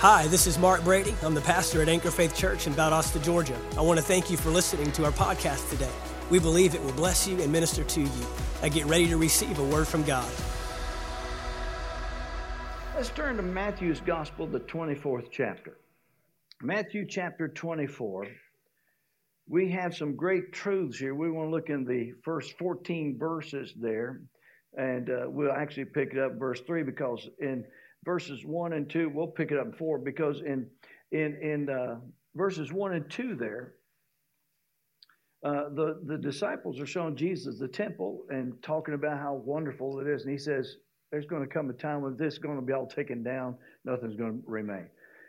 Hi, this is Mark Brady. I'm the pastor at Anchor Faith Church in Valdosta, Georgia. I want to thank you for listening to our podcast today. We believe it will bless you and minister to you. I get ready to receive a word from God. Let's turn to Matthew's Gospel, the 24th chapter. Matthew chapter 24. We have some great truths here. We want to look in the first 14 verses there, and uh, we'll actually pick it up verse 3 because in verses 1 and 2, we'll pick it up in 4 because in, in, in uh, verses 1 and 2 there, uh, the, the disciples are showing Jesus the temple and talking about how wonderful it is. And he says, There's going to come a time when this is going to be all taken down, nothing's going to remain.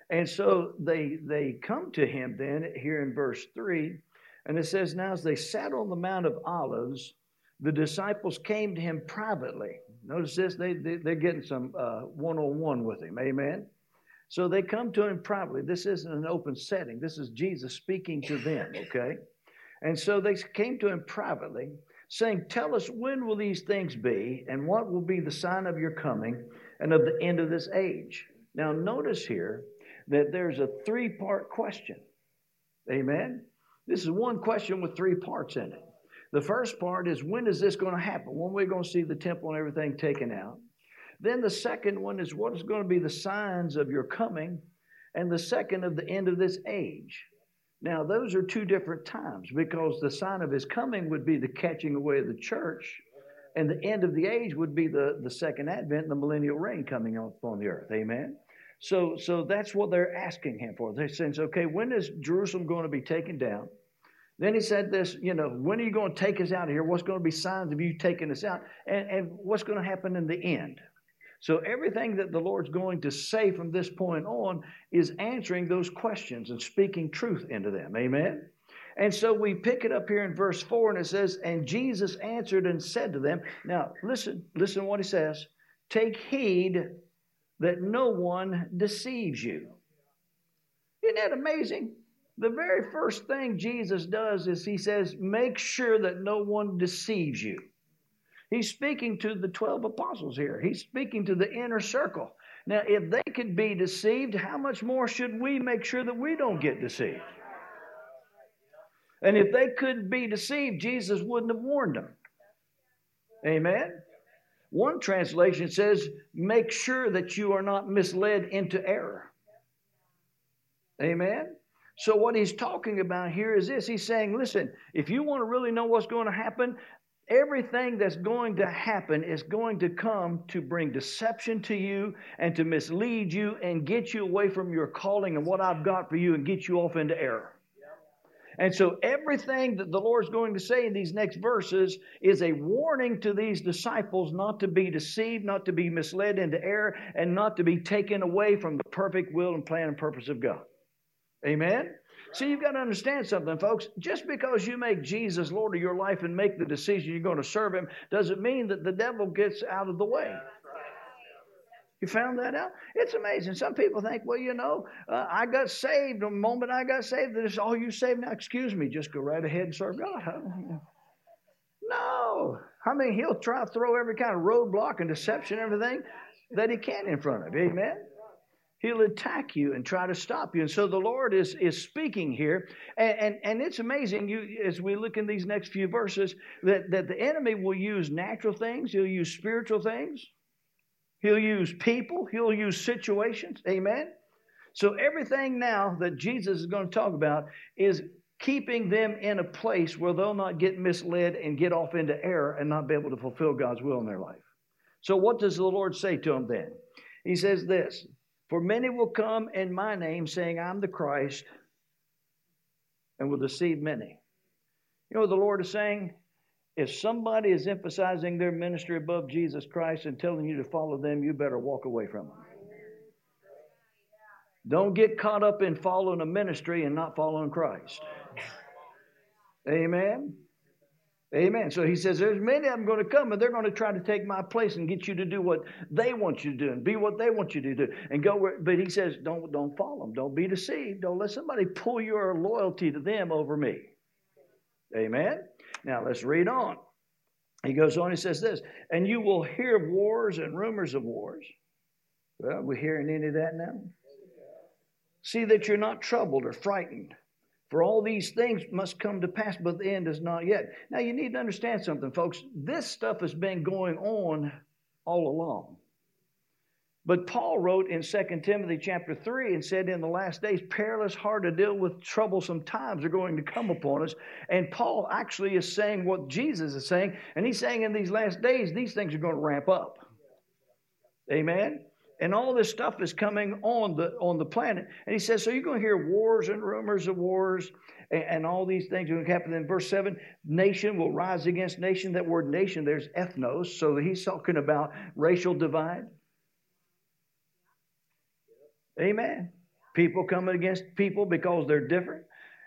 And so they, they come to him then here in verse 3, and it says, Now as they sat on the Mount of Olives, the disciples came to him privately. Notice this, they, they, they're getting some one on one with him. Amen. So they come to him privately. This isn't an open setting, this is Jesus speaking to them, okay? And so they came to him privately, saying, Tell us when will these things be, and what will be the sign of your coming and of the end of this age? Now, notice here that there's a three part question. Amen? This is one question with three parts in it. The first part is when is this going to happen? When we're going to see the temple and everything taken out. Then the second one is what is going to be the signs of your coming, and the second of the end of this age. Now, those are two different times because the sign of his coming would be the catching away of the church, and the end of the age would be the, the second advent and the millennial reign coming upon the earth. Amen. So, so that's what they're asking him for. They're saying, okay, when is Jerusalem going to be taken down? Then he said this, you know, when are you going to take us out of here? What's going to be signs of you taking us out? And, and what's going to happen in the end? So everything that the Lord's going to say from this point on is answering those questions and speaking truth into them. Amen. And so we pick it up here in verse 4 and it says, And Jesus answered and said to them, Now listen, listen to what he says. Take heed that no one deceives you. Isn't that amazing? The very first thing Jesus does is he says, Make sure that no one deceives you. He's speaking to the 12 apostles here. He's speaking to the inner circle. Now, if they could be deceived, how much more should we make sure that we don't get deceived? And if they couldn't be deceived, Jesus wouldn't have warned them. Amen? One translation says, make sure that you are not misled into error. Amen? So, what he's talking about here is this He's saying, listen, if you want to really know what's going to happen, everything that's going to happen is going to come to bring deception to you and to mislead you and get you away from your calling and what I've got for you and get you off into error. And so, everything that the Lord's going to say in these next verses is a warning to these disciples not to be deceived, not to be misled into error, and not to be taken away from the perfect will and plan and purpose of God. Amen? See, you've got to understand something, folks. Just because you make Jesus Lord of your life and make the decision you're going to serve Him doesn't mean that the devil gets out of the way. You found that out? It's amazing. Some people think, well, you know, uh, I got saved the moment I got saved. This all you saved now. Excuse me, just go right ahead and serve God. No, I mean he'll try to throw every kind of roadblock and deception, and everything that he can in front of. You. Amen. He'll attack you and try to stop you. And so the Lord is, is speaking here. And, and, and it's amazing you, as we look in these next few verses that, that the enemy will use natural things, he'll use spiritual things, he'll use people, he'll use situations. Amen? So everything now that Jesus is going to talk about is keeping them in a place where they'll not get misled and get off into error and not be able to fulfill God's will in their life. So, what does the Lord say to them then? He says this for many will come in my name, saying, I'm the Christ, and will deceive many. You know what the Lord is saying? If somebody is emphasizing their ministry above Jesus Christ and telling you to follow them, you better walk away from them. Don't get caught up in following a ministry and not following Christ. Amen. Amen. So he says, There's many of them going to come and they're going to try to take my place and get you to do what they want you to do and be what they want you to do and go where. But he says, Don't, don't follow them. Don't be deceived. Don't let somebody pull your loyalty to them over me. Amen. Now let's read on. He goes on, he says this, and you will hear of wars and rumors of wars. Well, we hearing any of that now? See that you're not troubled or frightened. For all these things must come to pass, but the end is not yet. Now, you need to understand something, folks. This stuff has been going on all along. But Paul wrote in 2 Timothy chapter 3 and said, In the last days, perilous, hard to deal with, troublesome times are going to come upon us. And Paul actually is saying what Jesus is saying. And he's saying in these last days, these things are going to ramp up. Amen? And all this stuff is coming on the on the planet. And he says, so you're going to hear wars and rumors of wars and, and all these things are going to happen. In verse 7, nation will rise against nation. That word nation, there's ethnos. So he's talking about racial divide. Amen. People coming against people because they're different.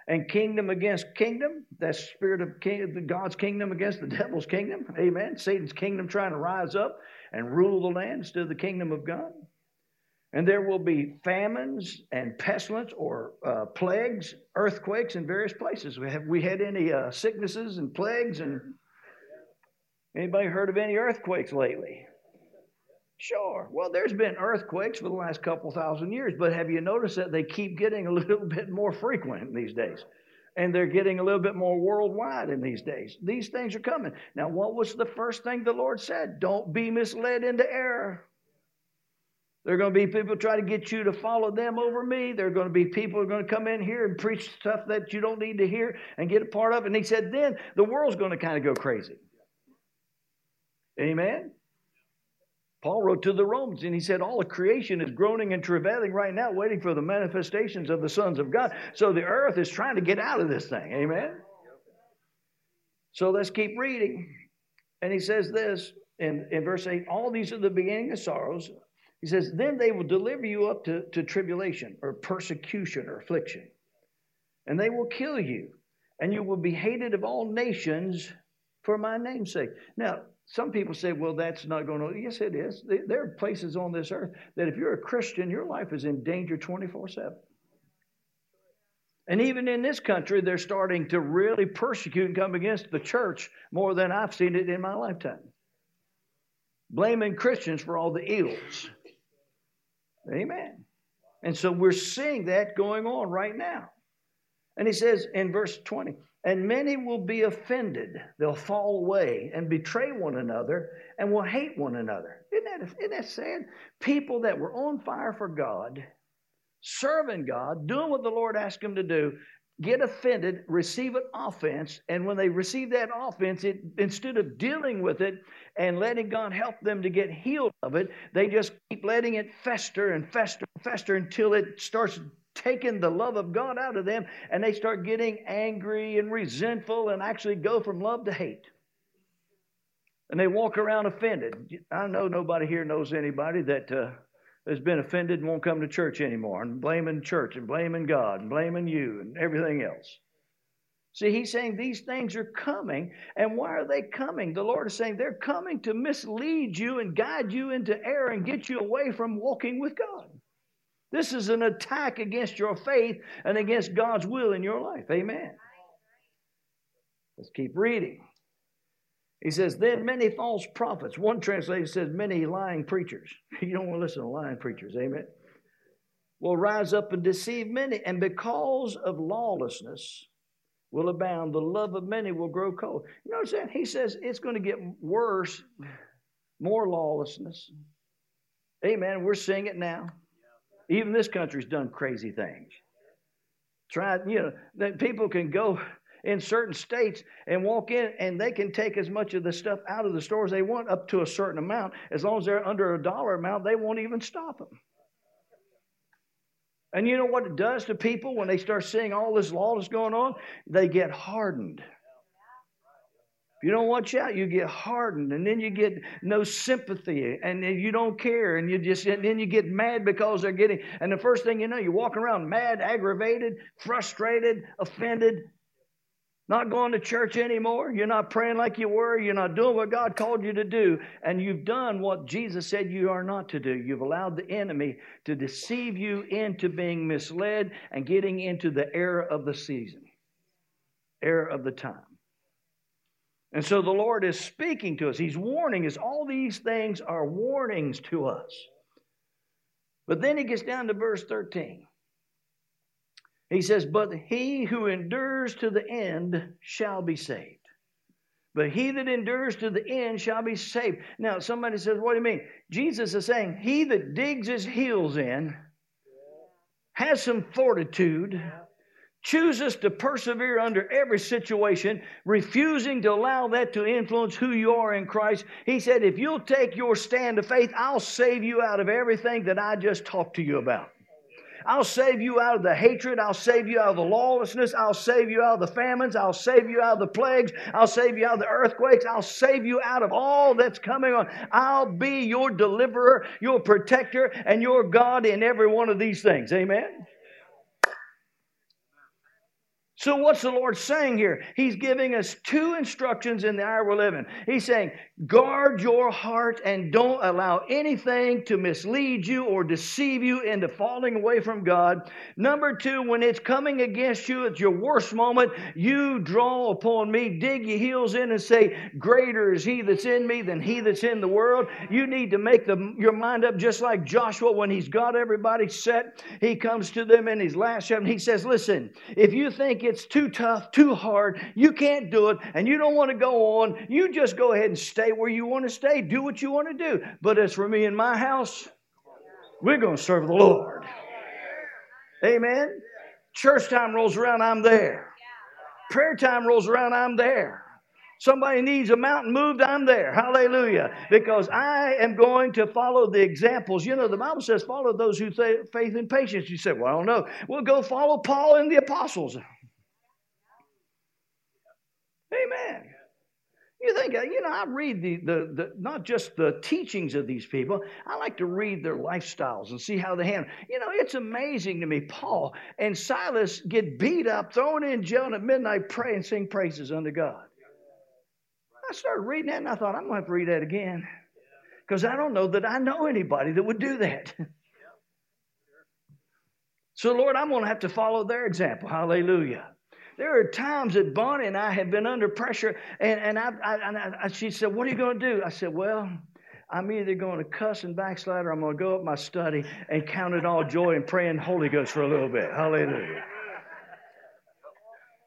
And kingdom against kingdom. That's spirit of king, God's kingdom against the devil's kingdom. Amen. Satan's kingdom trying to rise up and rule the land instead of the kingdom of God. And there will be famines and pestilence or uh, plagues, earthquakes in various places. We have we had any uh, sicknesses and plagues and anybody heard of any earthquakes lately? Sure. Well, there's been earthquakes for the last couple thousand years, but have you noticed that they keep getting a little bit more frequent these days? And they're getting a little bit more worldwide in these days. These things are coming. Now, what was the first thing the Lord said? Don't be misled into error. There are going to be people try to get you to follow them over me. There are going to be people who are going to come in here and preach stuff that you don't need to hear and get a part of. And he said, then the world's going to kind of go crazy. Amen? Paul wrote to the Romans and he said, All of creation is groaning and travailing right now, waiting for the manifestations of the sons of God. So the earth is trying to get out of this thing. Amen? So let's keep reading. And he says this in, in verse 8 All these are the beginning of sorrows. He says, Then they will deliver you up to, to tribulation or persecution or affliction, and they will kill you, and you will be hated of all nations for my name's sake. Now, some people say, well, that's not going to. Yes, it is. There are places on this earth that if you're a Christian, your life is in danger 24 7. And even in this country, they're starting to really persecute and come against the church more than I've seen it in my lifetime. Blaming Christians for all the ills. Amen. And so we're seeing that going on right now. And he says in verse 20, and many will be offended. They'll fall away and betray one another and will hate one another. Isn't that, isn't that sad? People that were on fire for God, serving God, doing what the Lord asked them to do, get offended, receive an offense, and when they receive that offense, it, instead of dealing with it and letting God help them to get healed of it, they just keep letting it fester and fester and fester until it starts taken the love of God out of them and they start getting angry and resentful and actually go from love to hate. And they walk around offended. I know nobody here knows anybody that uh, has been offended and won't come to church anymore and blaming church and blaming God and blaming you and everything else. See, he's saying these things are coming. And why are they coming? The Lord is saying they're coming to mislead you and guide you into error and get you away from walking with God. This is an attack against your faith and against God's will in your life. Amen. Let's keep reading. He says, Then many false prophets. One translation says, Many lying preachers. You don't want to listen to lying preachers. Amen. Will rise up and deceive many. And because of lawlessness will abound, the love of many will grow cold. You know what I'm saying? He says it's going to get worse, more lawlessness. Amen. We're seeing it now. Even this country's done crazy things. Try, you know, that people can go in certain states and walk in and they can take as much of the stuff out of the stores they want up to a certain amount. As long as they're under a dollar amount, they won't even stop them. And you know what it does to people when they start seeing all this lawless going on? They get hardened you don't watch out, you get hardened, and then you get no sympathy, and you don't care, and you just and then you get mad because they're getting. And the first thing you know, you're walking around mad, aggravated, frustrated, offended, not going to church anymore. You're not praying like you were. You're not doing what God called you to do, and you've done what Jesus said you are not to do. You've allowed the enemy to deceive you into being misled and getting into the error of the season, error of the time. And so the Lord is speaking to us. He's warning us. All these things are warnings to us. But then he gets down to verse 13. He says, But he who endures to the end shall be saved. But he that endures to the end shall be saved. Now, somebody says, What do you mean? Jesus is saying, He that digs his heels in has some fortitude, chooses to persevere under every situation, refusing to allow that to influence who you are in Christ. He said, If you'll take your stand of faith, I'll save you out of everything that I just talked to you about. I'll save you out of the hatred. I'll save you out of the lawlessness. I'll save you out of the famines. I'll save you out of the plagues. I'll save you out of the earthquakes. I'll save you out of all that's coming on. I'll be your deliverer, your protector, and your God in every one of these things. Amen. So, what's the Lord saying here? He's giving us two instructions in the hour we're living. He's saying, guard your heart and don't allow anything to mislead you or deceive you into falling away from God. Number two, when it's coming against you at your worst moment, you draw upon me, dig your heels in, and say, Greater is he that's in me than he that's in the world. You need to make the, your mind up just like Joshua when he's got everybody set. He comes to them in his last chapter and he says, Listen, if you think it's too tough, too hard, you can't do it, and you don't want to go on, you just go ahead and stay where you want to stay. Do what you want to do. But as for me and my house, we're going to serve the Lord. Amen. Church time rolls around, I'm there. Prayer time rolls around, I'm there. Somebody needs a mountain moved, I'm there. Hallelujah. Because I am going to follow the examples. You know, the Bible says, follow those who say faith and patience. You say, well, I don't know. We'll go follow Paul and the apostles. Amen. You think, uh, you know, I read the, the, the, not just the teachings of these people, I like to read their lifestyles and see how they handle. You know, it's amazing to me. Paul and Silas get beat up, thrown in jail, and at midnight pray and sing praises unto God. I started reading that and I thought, I'm going to have to read that again. Because I don't know that I know anybody that would do that. so, Lord, I'm going to have to follow their example. Hallelujah. There are times that Bonnie and I have been under pressure, and, and, I, I, I, she said, What are you going to do? I said, Well, I'm either going to cuss and backslide or I'm going to go up my study and count it all joy and pray in Holy Ghost for a little bit. Hallelujah.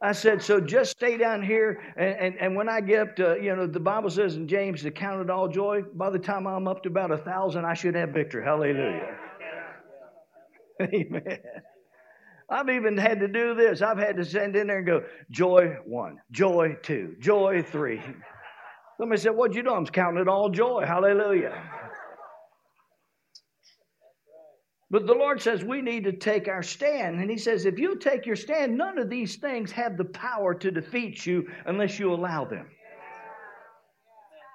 I said, so just stay down here. And, and, and, when I get up to, you know, the Bible says in James to count it all joy. By the time I'm up to about a thousand, I should have victory. Hallelujah. Amen. I've even had to do this. I've had to send in there and go, joy one, joy two, joy three. Somebody said, What'd you do? I'm counting it all joy. Hallelujah. But the Lord says we need to take our stand. And He says, if you take your stand, none of these things have the power to defeat you unless you allow them.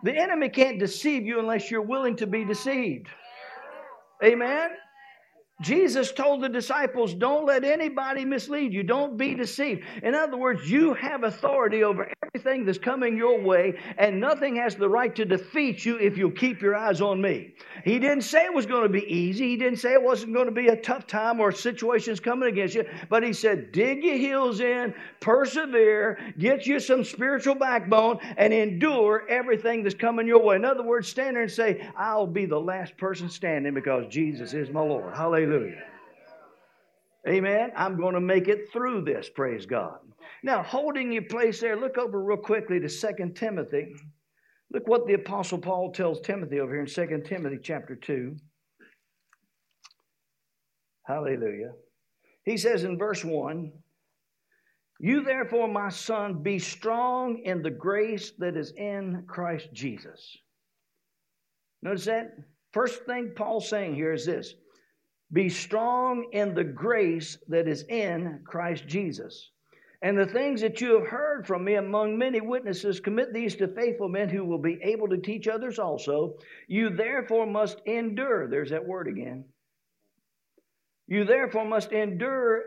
The enemy can't deceive you unless you're willing to be deceived. Amen? Jesus told the disciples, Don't let anybody mislead you. Don't be deceived. In other words, you have authority over everything that's coming your way, and nothing has the right to defeat you if you'll keep your eyes on me. He didn't say it was going to be easy. He didn't say it wasn't going to be a tough time or situations coming against you, but he said, Dig your heels in, persevere, get you some spiritual backbone, and endure everything that's coming your way. In other words, stand there and say, I'll be the last person standing because Jesus is my Lord. Hallelujah. Hallelujah. Amen. I'm going to make it through this, praise God. Now, holding your place there, look over real quickly to Second Timothy. Look what the Apostle Paul tells Timothy over here in Second Timothy chapter 2. Hallelujah. He says in verse 1 You therefore, my son, be strong in the grace that is in Christ Jesus. Notice that? First thing Paul's saying here is this be strong in the grace that is in Christ Jesus. And the things that you have heard from me among many witnesses, commit these to faithful men who will be able to teach others also. You therefore must endure. There's that word again. You therefore must endure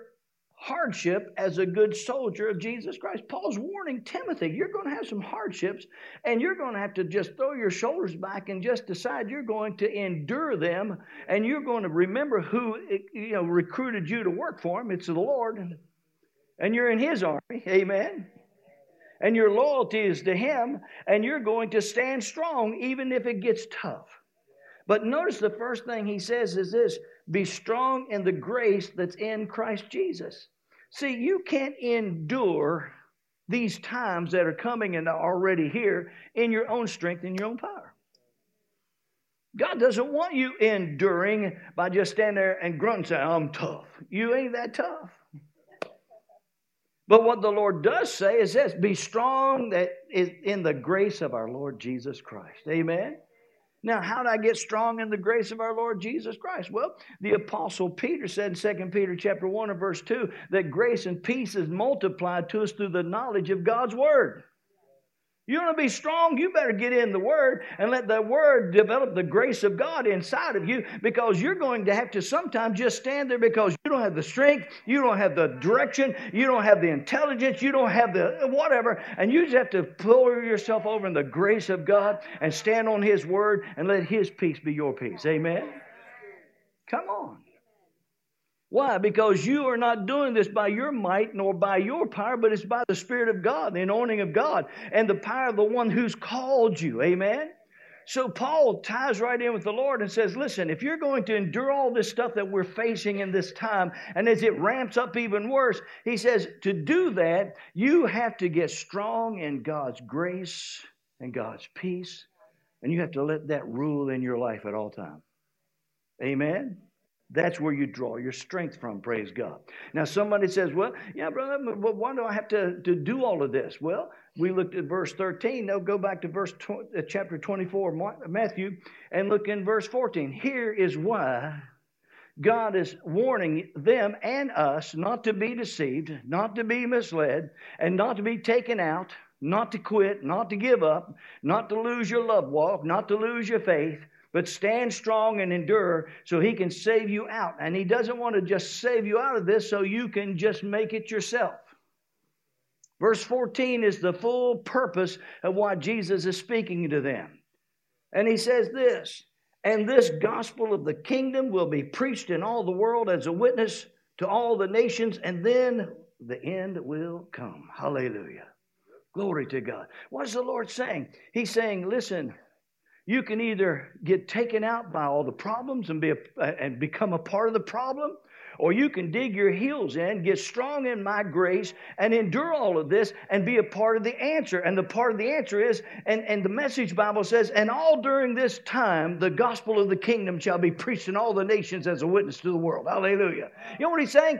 hardship as a good soldier of Jesus Christ. Paul's warning Timothy, you're going to have some hardships and you're going to have to just throw your shoulders back and just decide you're going to endure them and you're going to remember who you know recruited you to work for him. It's the Lord. And you're in his army. Amen. And your loyalty is to him and you're going to stand strong even if it gets tough. But notice the first thing he says is this be strong in the grace that's in Christ Jesus. See, you can't endure these times that are coming and are already here in your own strength and your own power. God doesn't want you enduring by just standing there and grunting, saying, I'm tough. You ain't that tough. But what the Lord does say is this be strong that is in the grace of our Lord Jesus Christ. Amen. Now, how do I get strong in the grace of our Lord Jesus Christ? Well, the apostle Peter said in 2 Peter chapter 1 and verse 2 that grace and peace is multiplied to us through the knowledge of God's word. You want to be strong? You better get in the Word and let the Word develop the grace of God inside of you because you're going to have to sometimes just stand there because you don't have the strength, you don't have the direction, you don't have the intelligence, you don't have the whatever, and you just have to pull yourself over in the grace of God and stand on His Word and let His peace be your peace. Amen? Come on. Why? Because you are not doing this by your might nor by your power, but it's by the Spirit of God, the anointing of God, and the power of the one who's called you. Amen? So Paul ties right in with the Lord and says, Listen, if you're going to endure all this stuff that we're facing in this time, and as it ramps up even worse, he says, to do that, you have to get strong in God's grace and God's peace, and you have to let that rule in your life at all times. Amen? That's where you draw your strength from, praise God. Now, somebody says, Well, yeah, brother, but why do I have to, to do all of this? Well, we looked at verse 13. Now, go back to verse tw- uh, chapter 24, Matthew, and look in verse 14. Here is why God is warning them and us not to be deceived, not to be misled, and not to be taken out, not to quit, not to give up, not to lose your love walk, not to lose your faith but stand strong and endure so he can save you out. And he doesn't want to just save you out of this so you can just make it yourself. Verse 14 is the full purpose of why Jesus is speaking to them. And he says this And this gospel of the kingdom will be preached in all the world as a witness to all the nations, and then the end will come. Hallelujah. Glory to God. What's the Lord saying? He's saying, Listen, you can either get taken out by all the problems and, be a, uh, and become a part of the problem, or you can dig your heels in, get strong in my grace, and endure all of this and be a part of the answer. And the part of the answer is, and, and the message Bible says, and all during this time, the gospel of the kingdom shall be preached in all the nations as a witness to the world. Hallelujah. You know what he's saying?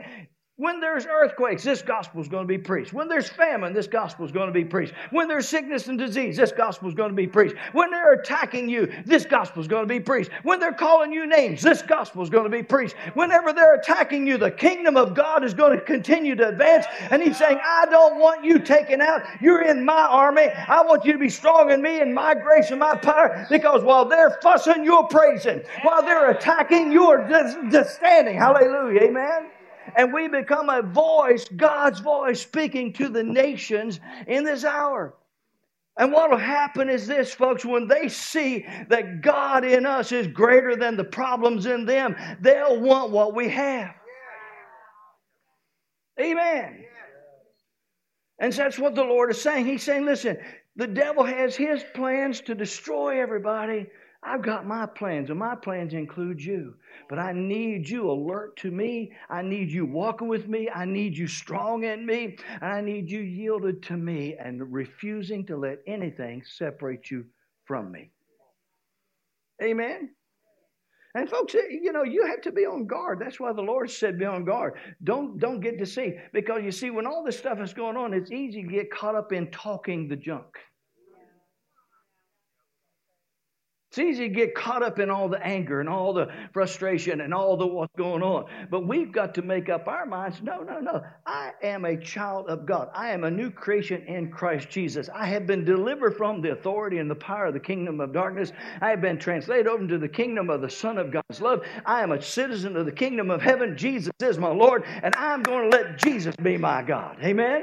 When there's earthquakes, this gospel is going to be preached. When there's famine, this gospel is going to be preached. When there's sickness and disease, this gospel is going to be preached. When they're attacking you, this gospel is going to be preached. When they're calling you names, this gospel is going to be preached. Whenever they're attacking you, the kingdom of God is going to continue to advance. And He's saying, I don't want you taken out. You're in my army. I want you to be strong in me and my grace and my power because while they're fussing, you're praising. While they're attacking, you're just, just standing. Hallelujah. Amen and we become a voice, God's voice, speaking to the nations in this hour. And what will happen is this, folks, when they see that God in us is greater than the problems in them, they'll want what we have. Amen. And that's what the Lord is saying. He's saying, listen, the devil has his plans to destroy everybody, I've got my plans, and my plans include you. But I need you alert to me. I need you walking with me. I need you strong in me. I need you yielded to me and refusing to let anything separate you from me. Amen. And folks, eh, you know, you have to be on guard. That's why the Lord said be on guard. Don't don't get deceived. Because you see, when all this stuff is going on, it's easy to get caught up in talking the junk. It's easy to get caught up in all the anger and all the frustration and all the what's going on. But we've got to make up our minds no, no, no. I am a child of God. I am a new creation in Christ Jesus. I have been delivered from the authority and the power of the kingdom of darkness. I have been translated over into the kingdom of the Son of God's love. I am a citizen of the kingdom of heaven. Jesus is my Lord, and I'm going to let Jesus be my God. Amen?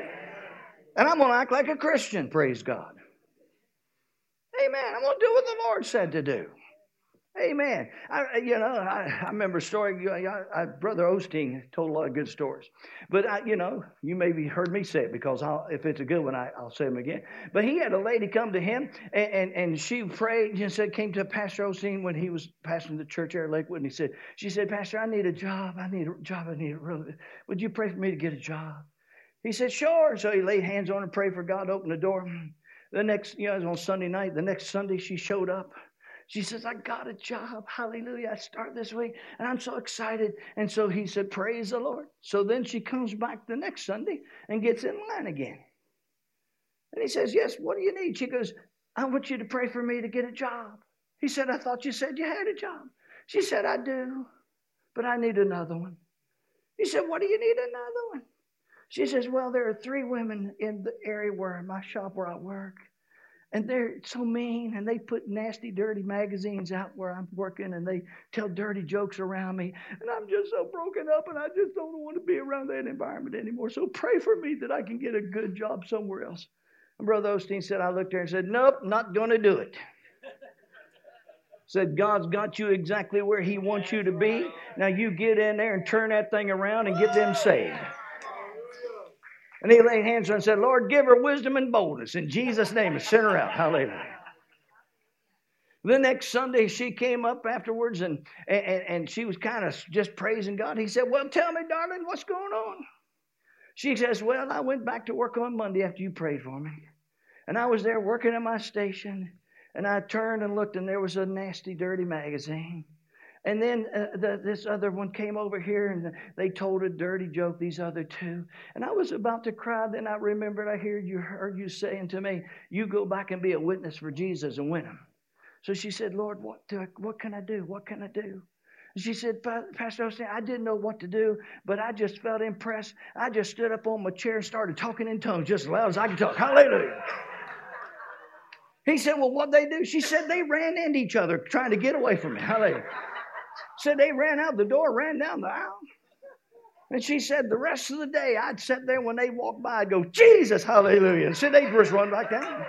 And I'm going to act like a Christian, praise God. Amen. I'm going to do what the Lord said to do. Amen. I, you know, I, I remember a story. I, I, Brother Osteen told a lot of good stories, but I, you know, you maybe heard me say it because I'll, if it's a good one, I, will say them again. But he had a lady come to him, and, and, and she prayed and said, came to Pastor Osteen when he was pastoring the church there at Lakewood, and he said, she said, Pastor, I need a job. I need a job. I need a really. Would you pray for me to get a job? He said, sure. So he laid hands on her prayed for God to open the door. The next, you know, it was on Sunday night. The next Sunday, she showed up. She says, I got a job. Hallelujah. I start this week and I'm so excited. And so he said, Praise the Lord. So then she comes back the next Sunday and gets in line again. And he says, Yes, what do you need? She goes, I want you to pray for me to get a job. He said, I thought you said you had a job. She said, I do, but I need another one. He said, What do you need another one? She says, Well, there are three women in the area where my shop where I work. And they're so mean, and they put nasty, dirty magazines out where I'm working, and they tell dirty jokes around me. And I'm just so broken up, and I just don't want to be around that environment anymore. So pray for me that I can get a good job somewhere else. And Brother Osteen said, I looked at there and said, Nope, not going to do it. said, God's got you exactly where He wants you to be. Now you get in there and turn that thing around and get them saved. And he laid hands on her and said, Lord, give her wisdom and boldness in Jesus' name and send her out. Hallelujah. The next Sunday, she came up afterwards and, and, and she was kind of just praising God. He said, Well, tell me, darling, what's going on? She says, Well, I went back to work on Monday after you prayed for me. And I was there working at my station. And I turned and looked, and there was a nasty, dirty magazine. And then uh, the, this other one came over here and they told a dirty joke, these other two. And I was about to cry. Then I remembered I heard you, heard you saying to me, You go back and be a witness for Jesus and win him. So she said, Lord, what, I, what can I do? What can I do? She said, Pastor Osteen, I didn't know what to do, but I just felt impressed. I just stood up on my chair and started talking in tongues just as loud as I could talk. Hallelujah. He said, Well, what they do? She said, They ran into each other trying to get away from me. Hallelujah. Said they ran out the door, ran down the aisle. And she said the rest of the day I'd sit there when they walked by, I'd go, Jesus, hallelujah. And said they'd just run back down.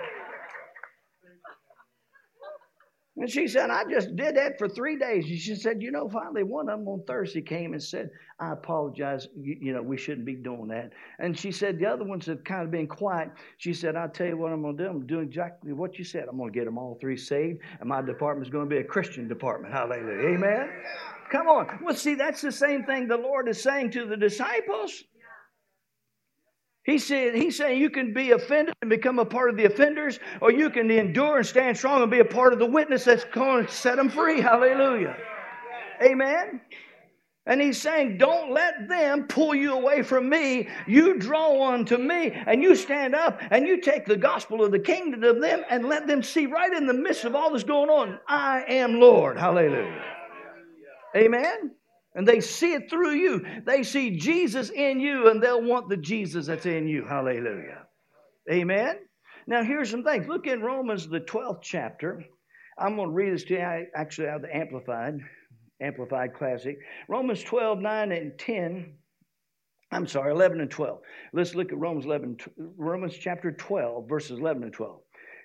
And she said, I just did that for three days. And she said, You know, finally, one of them on Thursday came and said, I apologize. You, you, know, we shouldn't be doing that. And she said, The other ones have kind of been quiet. She said, I'll tell you what I'm going to do. I'm doing exactly what you said. I'm going to get them all three saved. And my department is going to be a Christian department. Hallelujah. Amen. Come on. Well, see, that's the same thing the Lord is saying to the disciples. He said, he's saying you can be offended and become a part of the offenders, or you can endure and stand strong and be a part of the witness that's going to set them free. Hallelujah. Amen. And he's saying, Don't let them pull you away from me. You draw unto me, and you stand up and you take the gospel of the kingdom to them and let them see right in the midst of all that's going on, I am Lord. Hallelujah. Amen. And they see it through you. They see Jesus in you, and they'll want the Jesus that's in you. Hallelujah. Amen. Now, here's some things. Look in Romans, the 12th chapter. I'm going to read this to you actually out of the Amplified, Amplified Classic. Romans 12, 9 and 10. I'm sorry, 11 and 12. Let's look at Romans 11, Romans chapter 12, verses 11 and 12.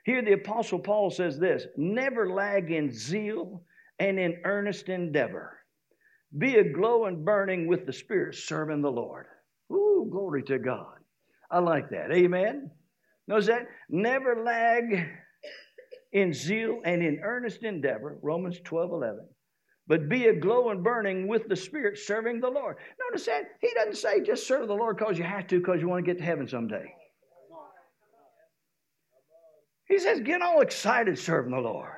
Here the Apostle Paul says this Never lag in zeal and in earnest endeavor be a glowing burning with the Spirit, serving the Lord. Ooh, glory to God. I like that. Amen. Knows that? Never lag in zeal and in earnest endeavor, Romans 12 11. But be a glowing burning with the Spirit, serving the Lord. Notice that? He doesn't say just serve the Lord because you have to, because you want to get to heaven someday. He says, get all excited serving the Lord.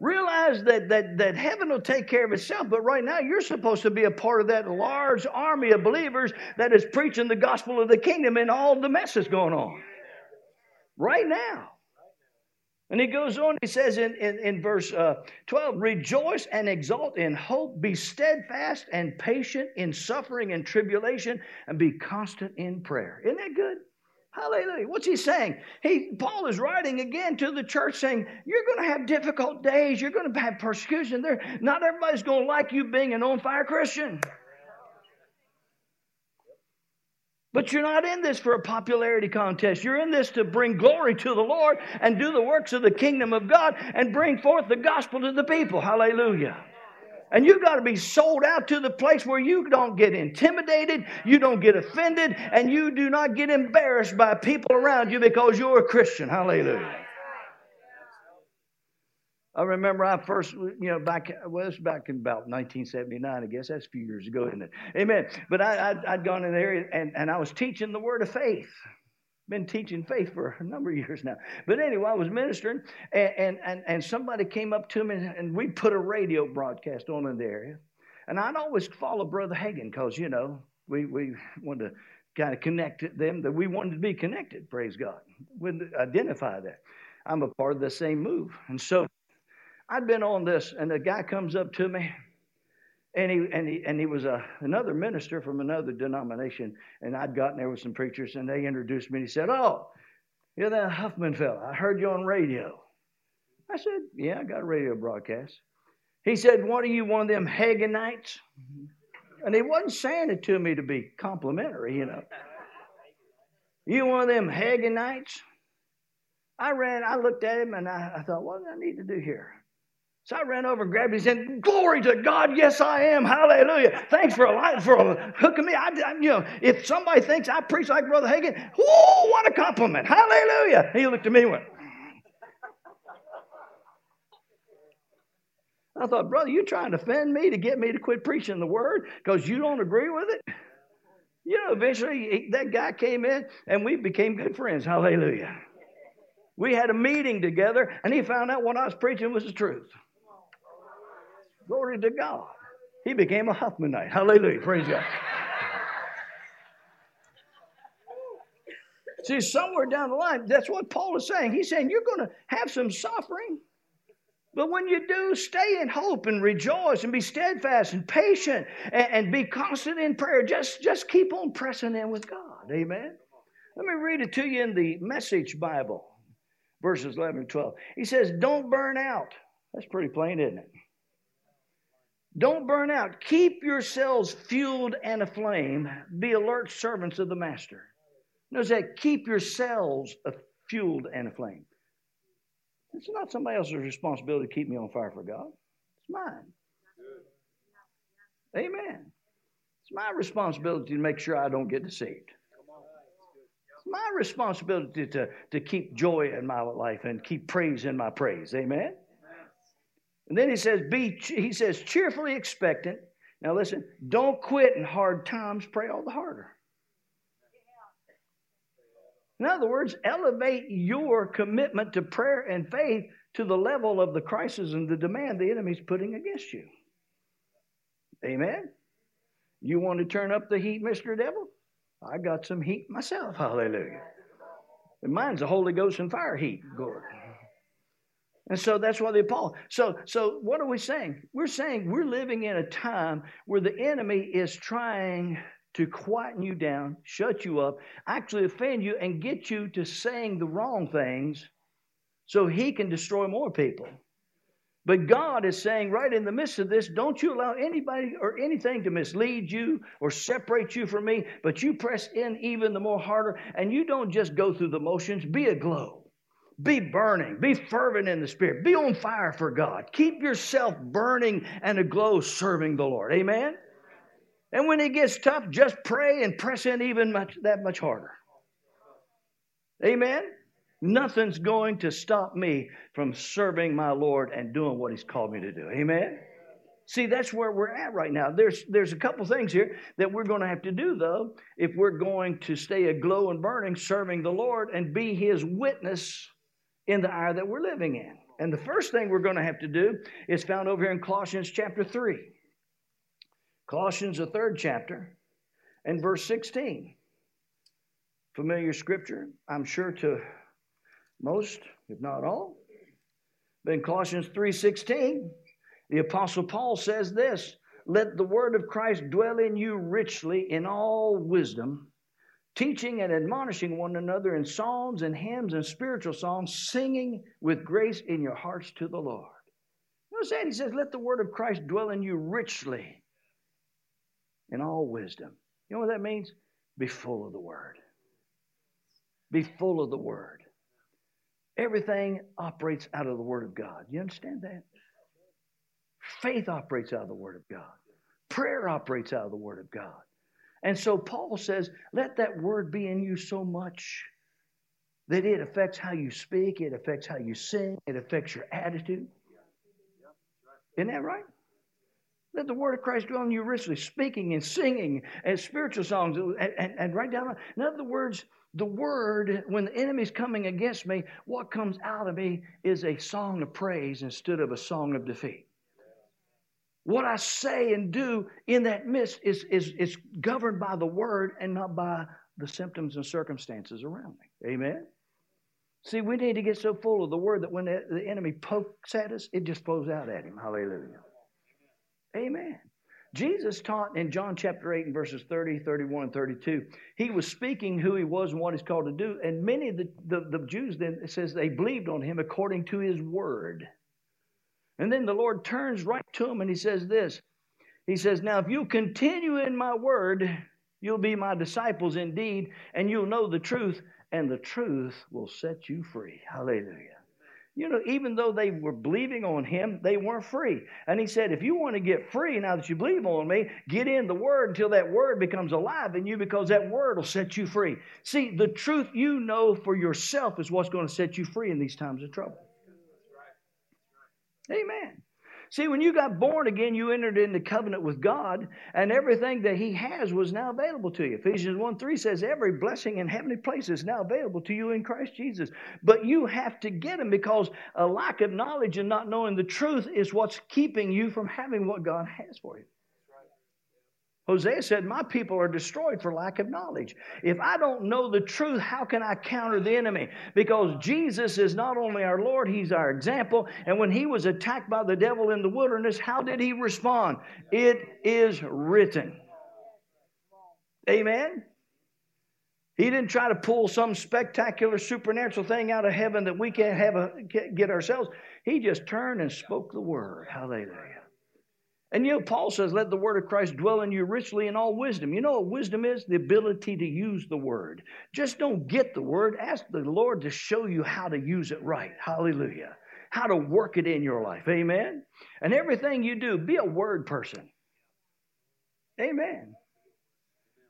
Realize that, that, that heaven will take care of itself, but right now you're supposed to be a part of that large army of believers that is preaching the gospel of the kingdom and all the mess that's going on. Right now. And he goes on, he says in, in, in verse uh, 12, rejoice and exult in hope, be steadfast and patient in suffering and tribulation, and be constant in prayer. Isn't that good? Hallelujah. What's he saying? He Paul is writing again to the church saying, You're going to have difficult days, you're going to have persecution. There, not everybody's going to like you being an on fire Christian. But you're not in this for a popularity contest. You're in this to bring glory to the Lord and do the works of the kingdom of God and bring forth the gospel to the people. Hallelujah. And you've got to be sold out to the place where you don't get intimidated, you don't get offended, and you do not get embarrassed by people around you because you're a Christian. Hallelujah. I remember I first, you know, back, well, it was back in about 1979, I guess. That's a few years ago, isn't it? Amen. But I, i had gone in there and, and I was teaching the word of faith. Been teaching faith for a number of years now. But anyway, I was ministering and, and, and, and somebody came up to me and we put a radio broadcast on in the area. And I'd always follow Brother Hagin because, you know, we, we wanted to kind of connect them, that we wanted to be connected, praise God. We identify that. I'm a part of the same move. And so I'd been on this, and a guy comes up to me, and he and he and he was a, another minister from another denomination, and I'd gotten there with some preachers, and they introduced me. and He said, "Oh, you're that Huffman fellow. I heard you on radio." I said, "Yeah, I got a radio broadcast." He said, "What are you, one of them Haginites?" And he wasn't saying it to me to be complimentary, you know. You one of them Haginites? I ran, I looked at him and I, I thought, what do I need to do here? So I ran over and grabbed his hand. Glory to God, yes I am. Hallelujah. Thanks for a light, for hooking me. I, I, you know, if somebody thinks I preach like Brother Hagin, whoa, what a compliment. Hallelujah. He looked at me and went. I thought, brother, you trying to offend me to get me to quit preaching the word because you don't agree with it? You know, eventually he, that guy came in and we became good friends. Hallelujah. We had a meeting together and he found out what I was preaching was the truth. Glory to God. He became a Huffmanite. Hallelujah. Praise God. See, somewhere down the line, that's what Paul is saying. He's saying you're going to have some suffering. But when you do, stay in hope and rejoice and be steadfast and patient and, and, be constant in prayer. Just, just keep on pressing in with God. Amen. Let me read it to you in the Message Bible, verses 11 and 12. He says, Don't burn out. That's pretty plain, isn't it? Don't burn out. Keep yourselves fueled and aflame. Be alert servants of the Master. Notice that keep yourselves fueled and aflame. It's not somebody else's responsibility to keep me on fire for God. It's mine. Amen. It's my responsibility to make sure I don't get deceived. It's my responsibility to, to keep joy in my life and keep praise in my praise. Amen. And then he says, be, he says, cheerfully expectant. Now listen, don't quit in hard times, pray all the harder. In other words, elevate your commitment to prayer and faith to the level of the crisis and the demand the enemy's putting against you. Amen. You want to turn up the heat, Mr. Devil? I got some heat myself. Hallelujah. And mine's the Holy Ghost and fire heat. Glory. And so that's why the Paul. So, so what are we saying? We're saying we're living in a time where the enemy is trying to quieten you down, shut you up, actually offend you, and get you to saying the wrong things so he can destroy more people. But God is saying, right in the midst of this, don't you allow anybody or anything to mislead you or separate you from me, but you press in even the more harder, and you don't just go through the motions, be a aglow. Be burning. Be fervent in the Spirit. Be on fire for God. Keep yourself burning and aglow serving the Lord. Amen? And when it gets tough, just pray and press in even much, that much harder. Amen? Nothing's going to stop me from serving my Lord and doing what He's called me to do. Amen? See, that's where we're at right now. There's, there's a couple things here that we're going to have to do, though, if we're going to stay aglow and burning, serving the Lord and be His witness in the hour that we're living in. And the first thing we're going to have to do is found over here in Colossians chapter 3. Colossians, the third chapter, and verse 16. Familiar scripture, I'm sure to most, if not all. But in Colossians 3:16, the apostle Paul says this, "Let the word of Christ dwell in you richly in all wisdom, teaching and admonishing one another in psalms and hymns and spiritual songs, singing with grace in your hearts to the Lord. Notice that? He says, Let the word of Christ dwell in you richly in all wisdom. You know what that means? Be full of the Word. Be full of the Word. Everything operates out of the Word of God. You understand that? Faith operates out of the Word of God. Prayer operates out of the Word of God. And so Paul says, let that Word be in you so much that it affects how you speak, it affects how you sing, it affects your attitude. Isn't that right? Let the word of Christ dwell in you richly, speaking and singing and spiritual songs, and, and, and down. In other words, the word, when the enemy's coming against me, what comes out of me is a song of praise instead of a song of defeat. What I say and do in that midst is, is, is governed by the word and not by the symptoms and circumstances around me. Amen? See, we need to get so full of the word that when the, the enemy pokes at us, it just flows out at him. Hallelujah. Amen. Jesus taught in John chapter 8 and verses 30, 31, and 32. He was speaking who he was and what he's called to do. And many of the, the, the Jews then, says they believed on him according to his word. And then the Lord turns right to him and he says this He says, Now, if you continue in my word, you'll be my disciples indeed, and you'll know the truth, and the truth will set you free. Hallelujah. You know, even though they were believing on him, they weren't free. And he said, if you want to get free now that you believe on me, get in the word until that word becomes alive in you because that word will set you free. See, the truth you know for yourself is what's going to set you free in these times of trouble. Amen. See, when you got born again, you entered into covenant with God, and everything that He has was now available to you. Ephesians 1 3 says, Every blessing in heavenly places is now available to you in Christ Jesus. But you have to get them because a lack of knowledge and not knowing the truth is what's keeping you from having what God has for you. Hosea said, My people are destroyed for lack of knowledge. If I don't know the truth, how can I counter the enemy? Because Jesus is not only our Lord, He's our example. And when He was attacked by the devil in the wilderness, how did He respond? It is written. Amen? He didn't try to pull some spectacular supernatural thing out of heaven that we can't have a, get ourselves. He just turned and spoke the word. Hallelujah. And you know, Paul says, let the word of Christ dwell in you richly in all wisdom. You know what wisdom is? The ability to use the word. Just don't get the word. Ask the Lord to show you how to use it right. Hallelujah. How to work it in your life. Amen. And everything you do, be a word person. Amen.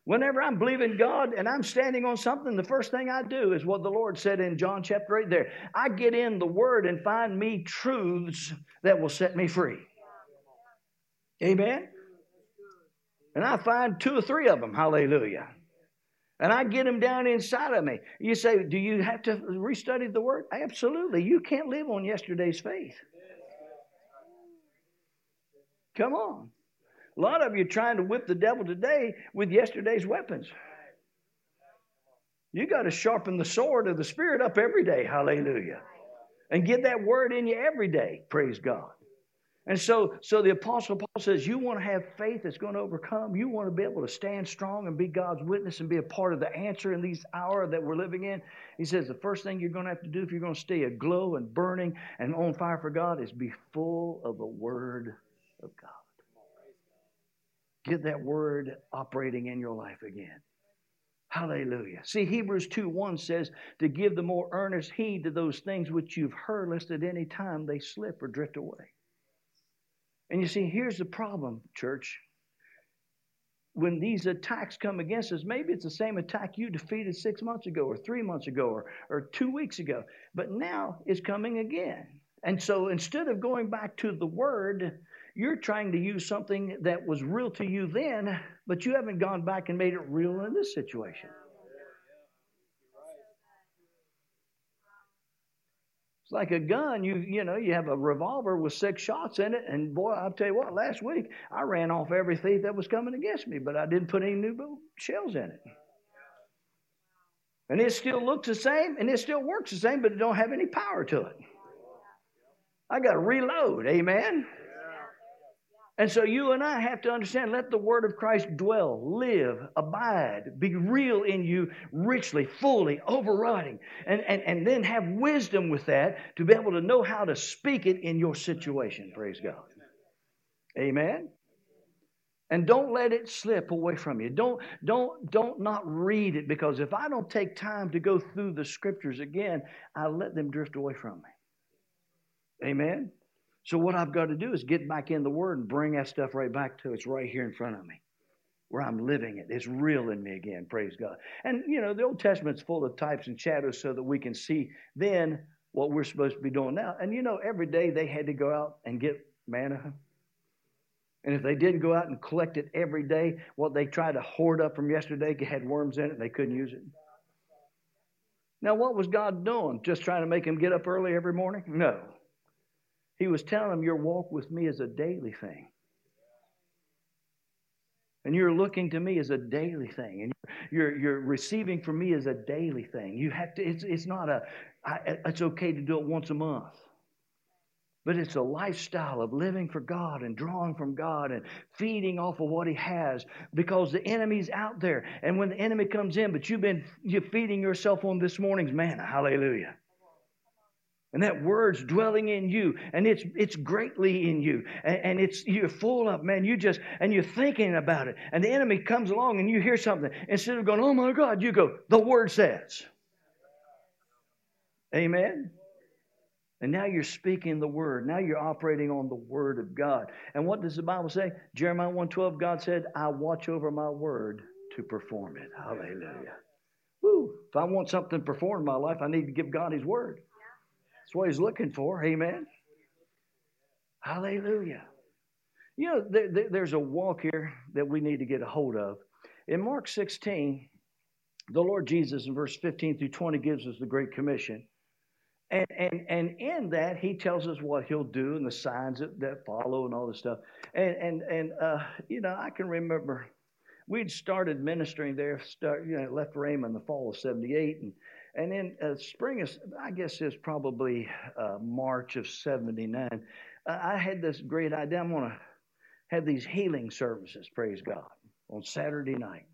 Whenever I'm believing God and I'm standing on something, the first thing I do is what the Lord said in John chapter 8 there. I get in the Word and find me truths that will set me free. Amen? And I find two or three of them, hallelujah. And I get them down inside of me. You say, Do you have to restudy the word? Absolutely. You can't live on yesterday's faith. Come on. A lot of you trying to whip the devil today with yesterday's weapons. You got to sharpen the sword of the Spirit up every day. Hallelujah. And get that word in you every day. Praise God. And so, so the Apostle Paul says, You want to have faith that's going to overcome. You want to be able to stand strong and be God's witness and be a part of the answer in these hour that we're living in. He says, The first thing you're going to have to do if you're going to stay aglow and burning and on fire for God is be full of the Word of God. Get that Word operating in your life again. Hallelujah. See, Hebrews 2 1 says to give the more earnest heed to those things which you've heard, lest at any time they slip or drift away. And you see, here's the problem, church. When these attacks come against us, maybe it's the same attack you defeated six months ago, or three months ago, or, or two weeks ago, but now it's coming again. And so instead of going back to the Word, you're trying to use something that was real to you then, but you haven't gone back and made it real in this situation. It's like a gun. You you know you have a revolver with six shots in it, and boy, I'll tell you what. Last week I ran off every thief that was coming against me, but I didn't put any new shells in it. And it still looks the same, and it still works the same, but it don't have any power to it. I got to reload. Amen. And so you and I have to understand let the word of Christ dwell, live, abide, be real in you richly, fully, overriding, and, and, and then have wisdom with that to be able to know how to speak it in your situation. Praise God. Amen. And don't let it slip away from you. Don't, don't, don't not read it because if I don't take time to go through the scriptures again, I let them drift away from me. Amen? So what I've got to do is get back in the Word and bring that stuff right back to it's right here in front of me where I'm living it. It's real in me again, praise God. And, you know, the Old Testament's full of types and shadows so that we can see then what we're supposed to be doing now. And, you know, every day they had to go out and get manna. And if they didn't go out and collect it every day, what they tried to hoard up from yesterday had worms in it and they couldn't use it. Now, what was God doing? Just trying to make them get up early every morning? No. He was telling them, Your walk with me is a daily thing. And you're looking to me as a daily thing. And you're, you're receiving from me as a daily thing. You have to, it's, it's not a, I, it's okay to do it once a month. But it's a lifestyle of living for God and drawing from God and feeding off of what He has because the enemy's out there. And when the enemy comes in, but you've been you're feeding yourself on this morning's manna. Hallelujah. And that word's dwelling in you, and it's it's greatly in you, and, and, it's you're full of man. You just and you're thinking about it, and the enemy comes along, and you hear something. Instead of going, "Oh my God," you go, "The word says." Amen. And now you're speaking the word. Now you're operating on the word of God. And what does the Bible say? Jeremiah 1:12, God said, I watch over my word to perform it. Hallelujah. Woo. If I want something performed in my life, I need to give God his word. That's what he's looking for. Amen. Hallelujah. You know, there, there, there's a walk here that we need to get a hold of. In Mark 16, the Lord Jesus in verse 15 through 20 gives us the Great Commission. And, and, and in that, he tells us what he'll do and the signs that, that follow and all this stuff. And, and, and uh, you know, I can remember we'd started ministering there, start, you know, left Raymond in the fall of 78. And, and in uh, spring, of, I guess it's probably uh, March of 79, uh, I had this great idea. I'm going to have these healing services, praise God, on Saturday night.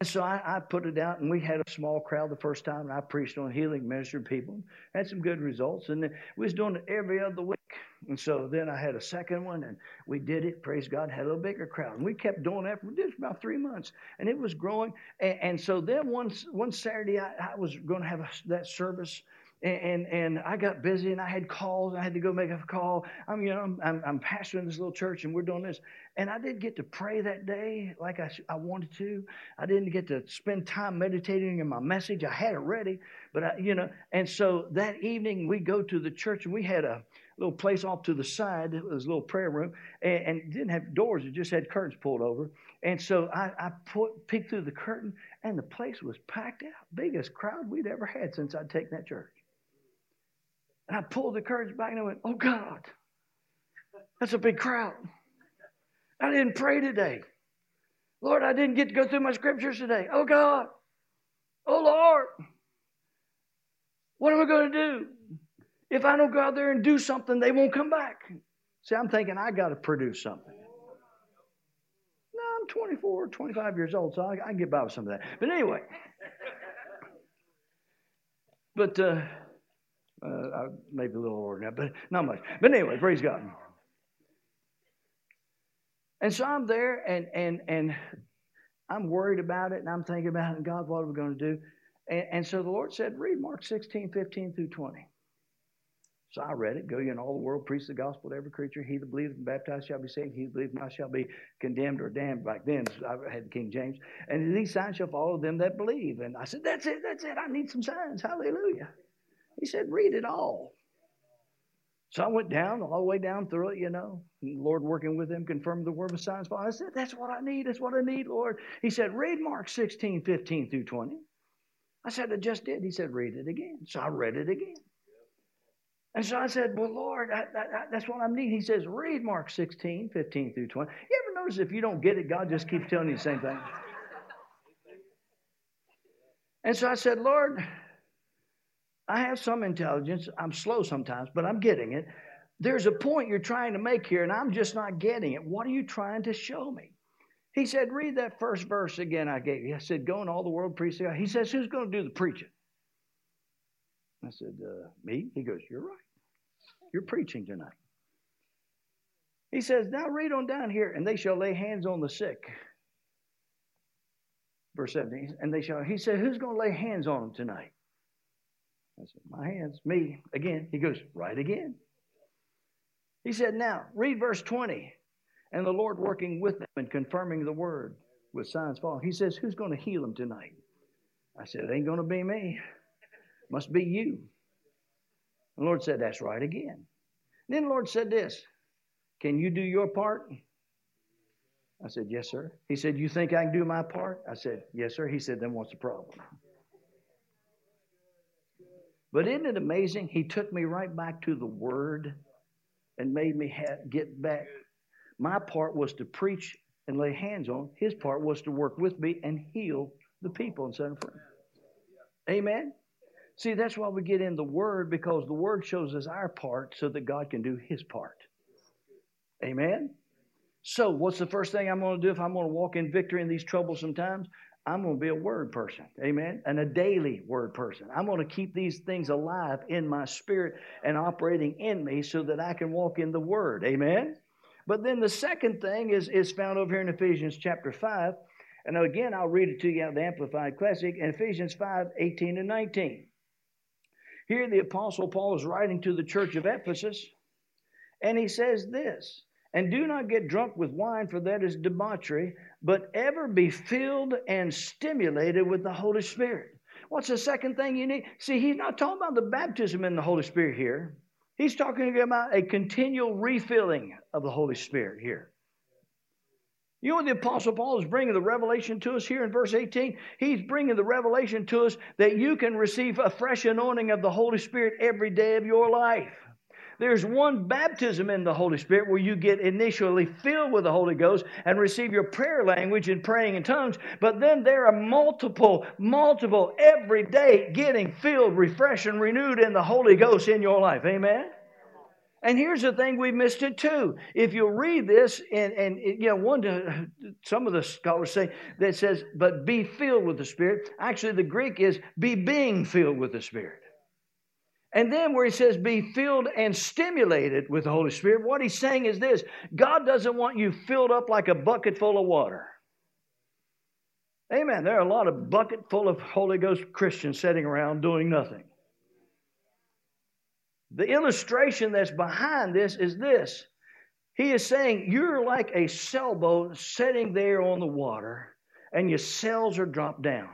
And so I, I, put it out, and we had a small crowd the first time, and I preached on healing, ministered people, had some good results. And then we was doing it every other week. And so then I had a second one, and we did it. Praise God, had a little bigger crowd, and we kept doing that for just about three months, and it was growing. And, and so then one one Saturday, I, I was going to have a, that service and, and I got busy and I had calls. I had to go make a call. I'm you know I'm, I'm, I'm pastoring this little church and we're doing this. And I didn't get to pray that day like I, I wanted to. I didn't get to spend time meditating in my message. I had it ready, but I, you know. And so that evening we go to the church and we had a little place off to the side. It was a little prayer room and, and didn't have doors. It just had curtains pulled over. And so I, I put, peeked through the curtain and the place was packed out. Biggest crowd we'd ever had since I'd taken that church. And I pulled the curtains back and I went, Oh God, that's a big crowd. I didn't pray today. Lord, I didn't get to go through my scriptures today. Oh God. Oh Lord. What am I going to do? If I don't go out there and do something, they won't come back. See, I'm thinking I got to produce something. No, I'm 24, 25 years old, so I, I can get by with some of that. But anyway. But uh, uh, maybe a little now, but not much. But anyway, praise God. And so I'm there, and and and I'm worried about it, and I'm thinking about it, and God, what are we going to do? And, and so the Lord said, read Mark 16, 15 through 20. So I read it. Go ye in all the world, preach the gospel to every creature. He that believeth and baptized shall be saved. He that believeth not shall be condemned or damned. Back then, I had the King James. And these signs shall follow them that believe. And I said, That's it, that's it. I need some signs. Hallelujah. He said, read it all. So I went down, all the way down through it, you know. Lord working with him confirmed the word of signs. I said, That's what I need. That's what I need, Lord. He said, Read Mark 16, 15 through 20. I said, I just did. He said, Read it again. So I read it again. And so I said, Well, Lord, I, I, that's what I need. He says, Read Mark 16, 15 through 20. You ever notice if you don't get it, God just keeps telling you the same thing? And so I said, Lord, I have some intelligence. I'm slow sometimes, but I'm getting it. There's a point you're trying to make here, and I'm just not getting it. What are you trying to show me? He said, Read that first verse again I gave you. I said, Go in all the world, preach. He says, Who's going to do the preaching? I said, uh, Me? He goes, You're right. You're preaching tonight. He says, Now read on down here, and they shall lay hands on the sick. Verse 17, and they shall, he said, Who's going to lay hands on them tonight? I said, My hands, me. Again, he goes, Right again. He said, Now, read verse 20. And the Lord working with them and confirming the word with signs following. He says, Who's going to heal them tonight? I said, It ain't going to be me. Must be you. The Lord said, That's right again. Then the Lord said this Can you do your part? I said, Yes, sir. He said, You think I can do my part? I said, Yes, sir. He said, Then what's the problem? But isn't it amazing? He took me right back to the Word and made me get back. My part was to preach and lay hands on. His part was to work with me and heal the people and set them free. Amen. See, that's why we get in the Word because the Word shows us our part so that God can do His part. Amen. So, what's the first thing I'm going to do if I'm going to walk in victory in these troublesome times? I'm going to be a word person. Amen. And a daily word person. I'm going to keep these things alive in my spirit and operating in me so that I can walk in the word. Amen. But then the second thing is, is found over here in Ephesians chapter 5. And again, I'll read it to you out of the Amplified Classic in Ephesians 5 18 and 19. Here, the Apostle Paul is writing to the church of Ephesus, and he says this And do not get drunk with wine, for that is debauchery, but ever be filled and stimulated with the Holy Spirit. What's the second thing you need? See, he's not talking about the baptism in the Holy Spirit here. He's talking about a continual refilling of the Holy Spirit here. You know what the Apostle Paul is bringing the revelation to us here in verse 18? He's bringing the revelation to us that you can receive a fresh anointing of the Holy Spirit every day of your life. There's one baptism in the Holy Spirit where you get initially filled with the Holy Ghost and receive your prayer language and praying in tongues, but then there are multiple, multiple every day getting filled, refreshed, and renewed in the Holy Ghost in your life. Amen? And here's the thing, we missed it too. If you read this, and, and you know, one to, some of the scholars say that says, but be filled with the Spirit. Actually, the Greek is be being filled with the Spirit. And then where he says be filled and stimulated with the Holy Spirit, what he's saying is this God doesn't want you filled up like a bucket full of water. Amen. There are a lot of bucket full of Holy Ghost Christians sitting around doing nothing. The illustration that's behind this is this. He is saying you're like a sailboat sitting there on the water, and your sails are dropped down.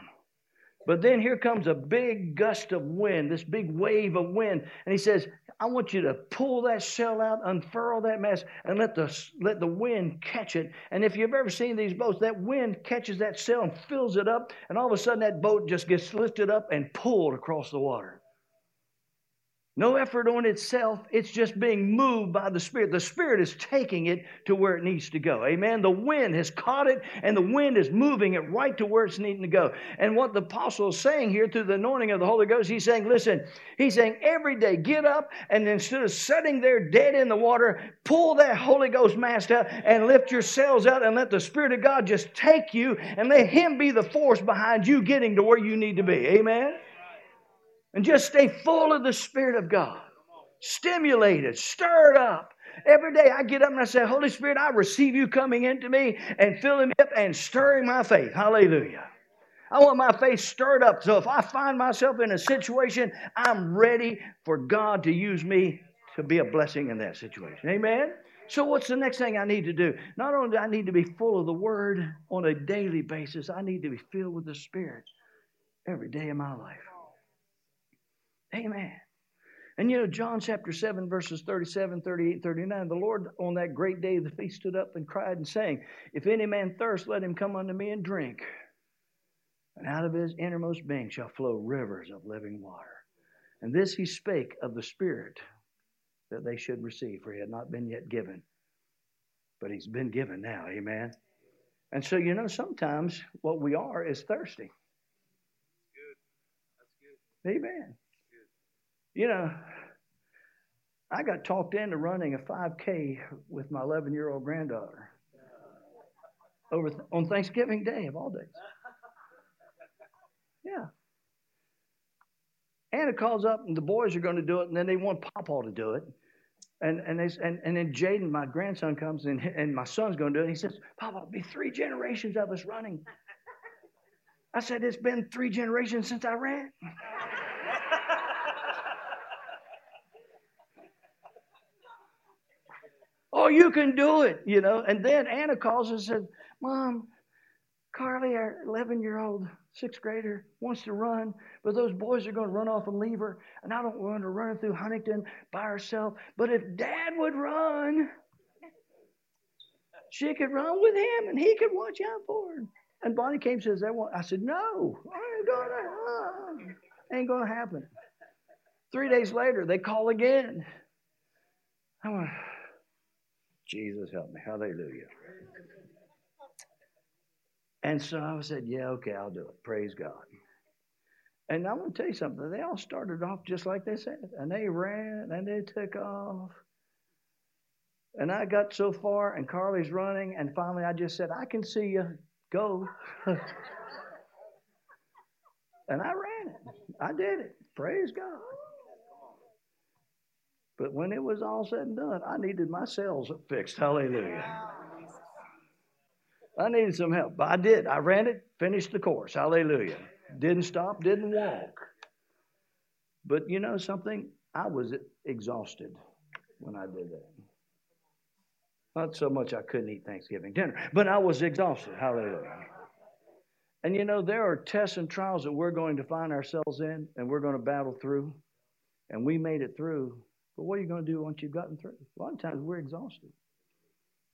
But then here comes a big gust of wind, this big wave of wind, and he says, I want you to pull that sail out, unfurl that mast, and let the, let the wind catch it. And if you've ever seen these boats, that wind catches that sail and fills it up, and all of a sudden that boat just gets lifted up and pulled across the water. No effort on itself. It's just being moved by the Spirit. The Spirit is taking it to where it needs to go. Amen. The wind has caught it, and the wind is moving it right to where it's needing to go. And what the apostle is saying here through the anointing of the Holy Ghost, he's saying, listen, he's saying every day get up and instead of sitting there dead in the water, pull that Holy Ghost mast out and lift yourselves out and let the Spirit of God just take you and let Him be the force behind you getting to where you need to be. Amen. And just stay full of the Spirit of God. Stimulated, stirred up. Every day I get up and I say, Holy Spirit, I receive you coming into me and filling me up and stirring my faith. Hallelujah. I want my faith stirred up. So if I find myself in a situation, I'm ready for God to use me to be a blessing in that situation. Amen? So, what's the next thing I need to do? Not only do I need to be full of the Word on a daily basis, I need to be filled with the Spirit every day of my life. Amen. And you know, John chapter 7, verses 37, 38, 39, the Lord on that great day of the feast stood up and cried and sang, If any man thirst, let him come unto me and drink. And out of his innermost being shall flow rivers of living water. And this he spake of the Spirit that they should receive, for he had not been yet given. But he's been given now. Amen. And so, you know, sometimes what we are is thirsty. That's good. That's good. Amen. You know, I got talked into running a 5K with my 11 year old granddaughter over th- on Thanksgiving Day of all days. Yeah. Anna calls up and the boys are going to do it, and then they want Papa to do it. And, and, they, and, and then Jaden, my grandson, comes and, and my son's going to do it. He says, Papa, it'll be three generations of us running. I said, It's been three generations since I ran. You can do it, you know. And then Anna calls and said, Mom, Carly, our 11 year old sixth grader, wants to run, but those boys are going to run off and leave her. And I don't want her running through Huntington by herself. But if dad would run, she could run with him and he could watch out for her. And Bonnie came and says, I said, No, ain't gonna, ain't gonna happen. Three days later, they call again. I went, Jesus help me. Hallelujah. And so I said, Yeah, okay, I'll do it. Praise God. And I'm going to tell you something. They all started off just like they said, and they ran and they took off. And I got so far, and Carly's running, and finally I just said, I can see you. Go. and I ran it. I did it. Praise God. But when it was all said and done, I needed my cells fixed. Hallelujah. I needed some help. But I did. I ran it, finished the course. Hallelujah. Didn't stop, didn't walk. But you know something? I was exhausted when I did that. Not so much I couldn't eat Thanksgiving dinner, but I was exhausted. Hallelujah. And you know, there are tests and trials that we're going to find ourselves in and we're going to battle through. And we made it through. But what are you going to do once you've gotten through? A lot of times we're exhausted.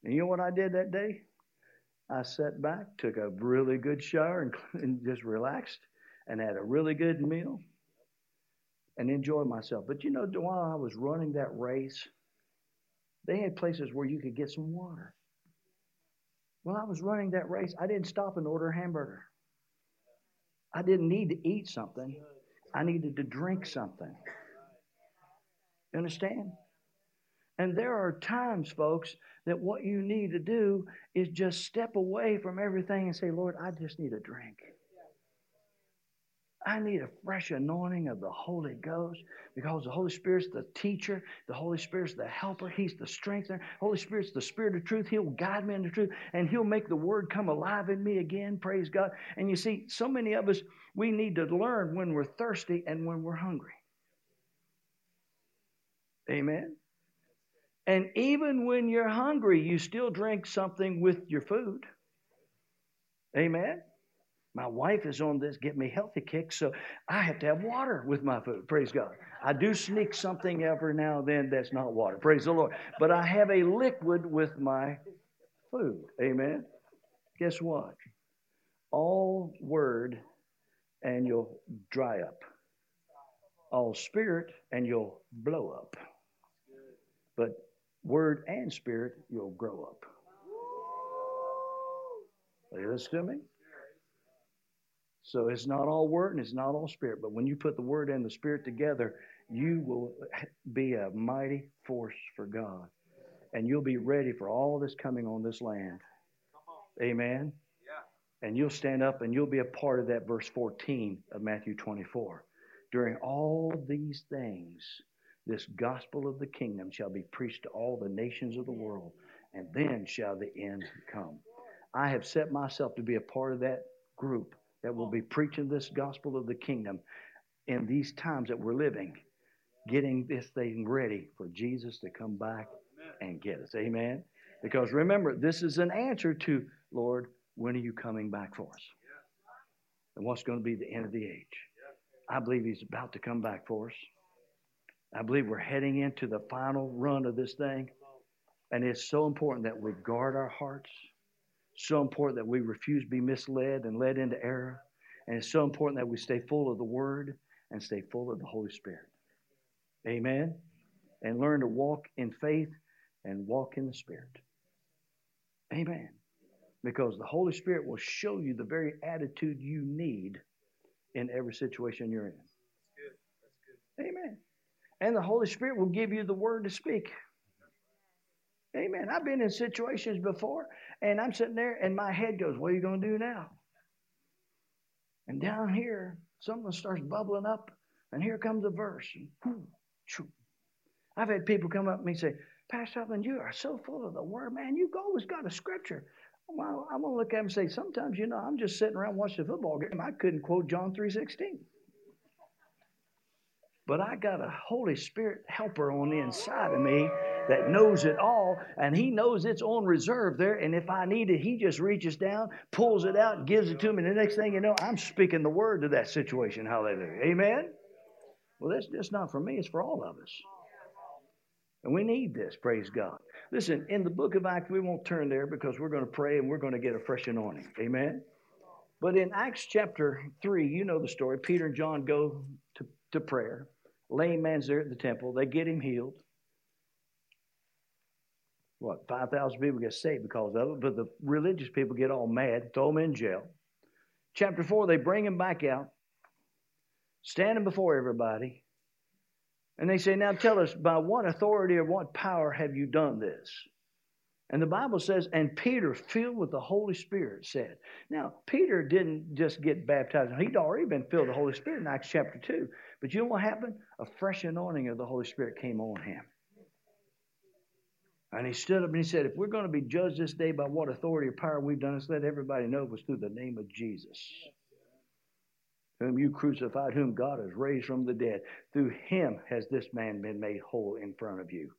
And you know what I did that day? I sat back, took a really good shower, and, and just relaxed and had a really good meal and enjoyed myself. But you know, while I was running that race, they had places where you could get some water. While I was running that race, I didn't stop and order a hamburger. I didn't need to eat something. I needed to drink something. You understand? And there are times, folks, that what you need to do is just step away from everything and say, Lord, I just need a drink. I need a fresh anointing of the Holy Ghost because the Holy Spirit's the teacher, the Holy Spirit's the helper, He's the strengthener. Holy Spirit's the Spirit of truth. He'll guide me into truth and He'll make the Word come alive in me again. Praise God. And you see, so many of us, we need to learn when we're thirsty and when we're hungry. Amen. And even when you're hungry, you still drink something with your food. Amen. My wife is on this get me healthy kick, so I have to have water with my food. Praise God. I do sneak something every now and then that's not water. Praise the Lord. But I have a liquid with my food. Amen. Guess what? All word and you'll dry up. All spirit and you'll blow up. But word and spirit, you'll grow up. Are you listening to me? So it's not all word and it's not all spirit, but when you put the word and the spirit together, you will be a mighty force for God. And you'll be ready for all that's coming on this land. Amen. And you'll stand up and you'll be a part of that verse 14 of Matthew 24. During all these things, this gospel of the kingdom shall be preached to all the nations of the world, and then shall the end come. I have set myself to be a part of that group that will be preaching this gospel of the kingdom in these times that we're living, getting this thing ready for Jesus to come back and get us. Amen. Because remember, this is an answer to, Lord, when are you coming back for us? And what's going to be the end of the age? I believe He's about to come back for us. I believe we're heading into the final run of this thing. And it's so important that we guard our hearts so important that we refuse to be misled and led into error. And it's so important that we stay full of the Word and stay full of the Holy Spirit. Amen. And learn to walk in faith and walk in the Spirit. Amen. Because the Holy Spirit will show you the very attitude you need in every situation you're in. That's good. That's good. Amen. And the Holy Spirit will give you the word to speak. Amen. I've been in situations before, and I'm sitting there, and my head goes, What are you going to do now? And down here, something starts bubbling up, and here comes a verse. I've had people come up to me and say, Pastor Huffman, you are so full of the word, man. You've always got a scripture. Well, I'm gonna look at them and say, sometimes, you know, I'm just sitting around watching a football game. I couldn't quote John 3.16. But I got a Holy Spirit helper on the inside of me that knows it all, and He knows it's on reserve there. And if I need it, He just reaches down, pulls it out, gives it to me. And the next thing you know, I'm speaking the word to that situation. Hallelujah. Amen? Well, that's just not for me, it's for all of us. And we need this, praise God. Listen, in the book of Acts, we won't turn there because we're going to pray and we're going to get a fresh anointing. Amen? But in Acts chapter 3, you know the story. Peter and John go to, prayer. Lame man's there at the temple. They get him healed. What, 5,000 people get saved because of it, but the religious people get all mad, throw him in jail. Chapter 4, they bring him back out, standing before everybody, and they say, Now tell us, by what authority or what power have you done this? And the Bible says, and Peter, filled with the Holy Spirit, said. Now, Peter didn't just get baptized. He'd already been filled with the Holy Spirit in Acts chapter 2. But you know what happened? A fresh anointing of the Holy Spirit came on him. And he stood up and he said, If we're going to be judged this day by what authority or power we've done, let's let everybody know it was through the name of Jesus, whom you crucified, whom God has raised from the dead. Through him has this man been made whole in front of you.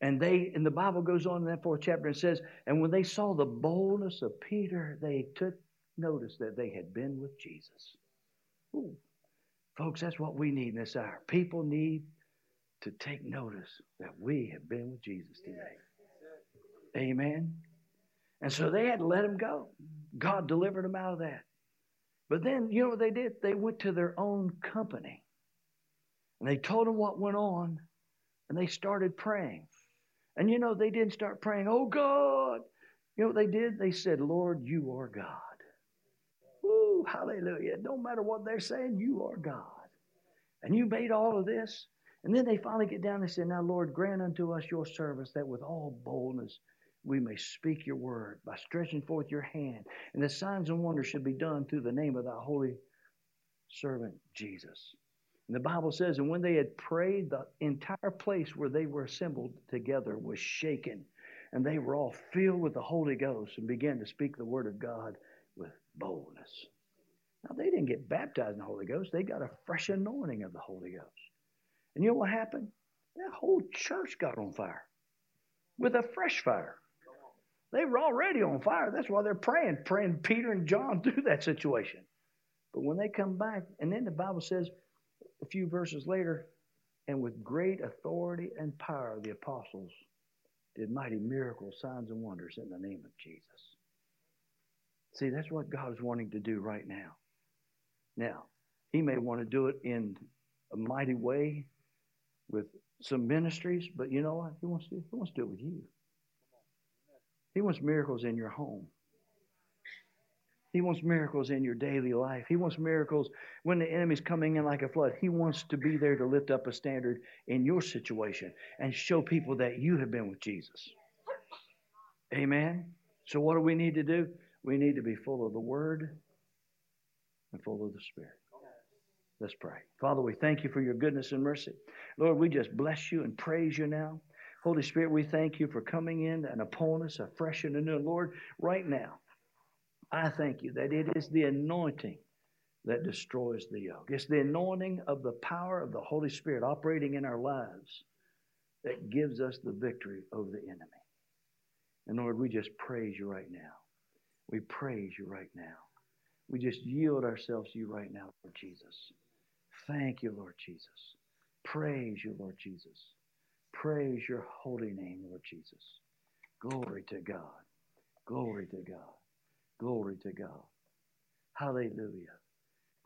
And they, and the Bible goes on in that fourth chapter and says, and when they saw the boldness of Peter, they took notice that they had been with Jesus. Ooh. Folks, that's what we need in this hour. People need to take notice that we have been with Jesus today. Amen. And so they had to let him go. God delivered them out of that. But then, you know what they did? They went to their own company. And they told them what went on. And they started praying. And you know, they didn't start praying, oh God. You know what they did? They said, Lord, you are God. Hallelujah. No matter what they're saying, you are God. And you made all of this. And then they finally get down and say, Now, Lord, grant unto us your service that with all boldness we may speak your word by stretching forth your hand. And the signs and wonders should be done through the name of thy holy servant Jesus. And the Bible says, and when they had prayed, the entire place where they were assembled together was shaken. And they were all filled with the Holy Ghost and began to speak the word of God with boldness. Now, they didn't get baptized in the Holy Ghost, they got a fresh anointing of the Holy Ghost. And you know what happened? That whole church got on fire with a fresh fire. They were already on fire. That's why they're praying, praying Peter and John through that situation. But when they come back, and then the Bible says, a few verses later, and with great authority and power, the apostles did mighty miracles, signs, and wonders in the name of Jesus. See, that's what God is wanting to do right now. Now, He may want to do it in a mighty way with some ministries, but you know what? He wants to, he wants to do it with you. He wants miracles in your home. He wants miracles in your daily life. He wants miracles when the enemy's coming in like a flood. He wants to be there to lift up a standard in your situation and show people that you have been with Jesus. Amen. So, what do we need to do? We need to be full of the Word and full of the Spirit. Let's pray. Father, we thank you for your goodness and mercy. Lord, we just bless you and praise you now. Holy Spirit, we thank you for coming in and upon us afresh and anew. Lord, right now, I thank you that it is the anointing that destroys the yoke. It's the anointing of the power of the Holy Spirit operating in our lives that gives us the victory over the enemy. And Lord, we just praise you right now. We praise you right now. We just yield ourselves to you right now, Lord Jesus. Thank you, Lord Jesus. Praise you, Lord Jesus. Praise your holy name, Lord Jesus. Glory to God. Glory to God. Glory to God. Hallelujah.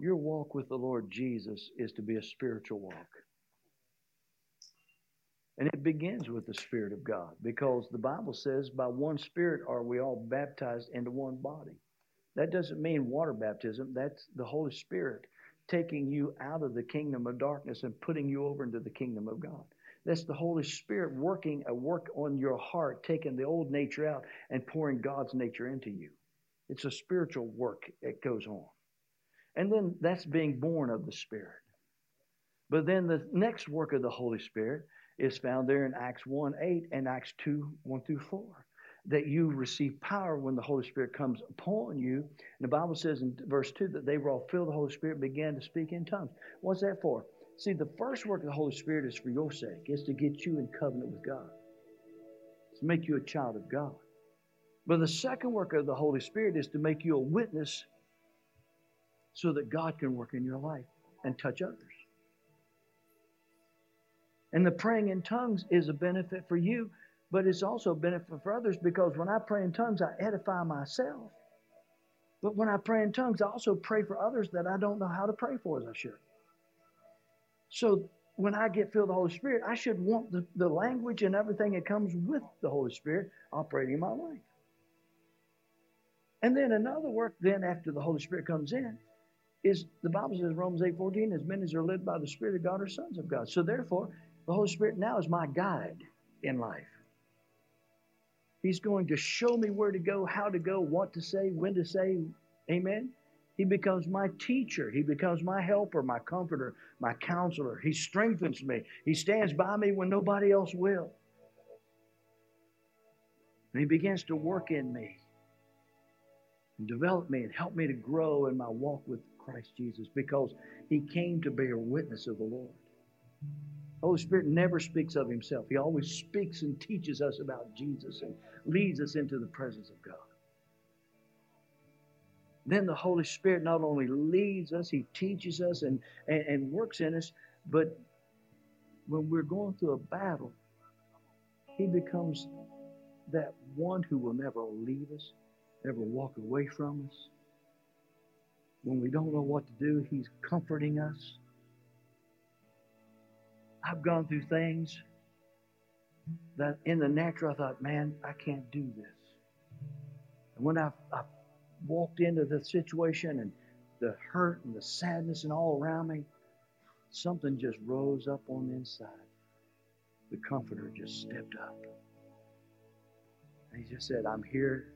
Your walk with the Lord Jesus is to be a spiritual walk. And it begins with the Spirit of God because the Bible says, by one Spirit are we all baptized into one body. That doesn't mean water baptism, that's the Holy Spirit taking you out of the kingdom of darkness and putting you over into the kingdom of God. That's the Holy Spirit working a work on your heart, taking the old nature out and pouring God's nature into you. It's a spiritual work that goes on. And then that's being born of the Spirit. But then the next work of the Holy Spirit is found there in Acts 1 8 and Acts 2 1 through 4. That you receive power when the Holy Spirit comes upon you. And the Bible says in verse 2 that they were all filled with the Holy Spirit and began to speak in tongues. What's that for? See, the first work of the Holy Spirit is for your sake, it's to get you in covenant with God, to make you a child of God. But the second work of the Holy Spirit is to make you a witness so that God can work in your life and touch others. And the praying in tongues is a benefit for you, but it's also benefit for others because when I pray in tongues, I edify myself. But when I pray in tongues, I also pray for others that I don't know how to pray for as I should. So when I get filled with the Holy Spirit, I should want the, the language and everything that comes with the Holy Spirit operating in my life. And then another work then after the Holy Spirit comes in is the Bible says Romans 8 14, as many as are led by the Spirit of God are sons of God. So therefore, the Holy Spirit now is my guide in life. He's going to show me where to go, how to go, what to say, when to say. Amen. He becomes my teacher. He becomes my helper, my comforter, my counselor. He strengthens me. He stands by me when nobody else will. And he begins to work in me and develop me and help me to grow in my walk with Christ Jesus because he came to bear witness of the Lord. The Holy Spirit never speaks of himself. He always speaks and teaches us about Jesus and leads us into the presence of God. Then the Holy Spirit not only leads us, He teaches us and, and, and works in us, but when we're going through a battle, He becomes that one who will never leave us, never walk away from us. When we don't know what to do, He's comforting us. I've gone through things that in the natural I thought, man, I can't do this. And when I've, I've walked into the situation and the hurt and the sadness and all around me, something just rose up on the inside. The comforter just stepped up. And he just said, I'm here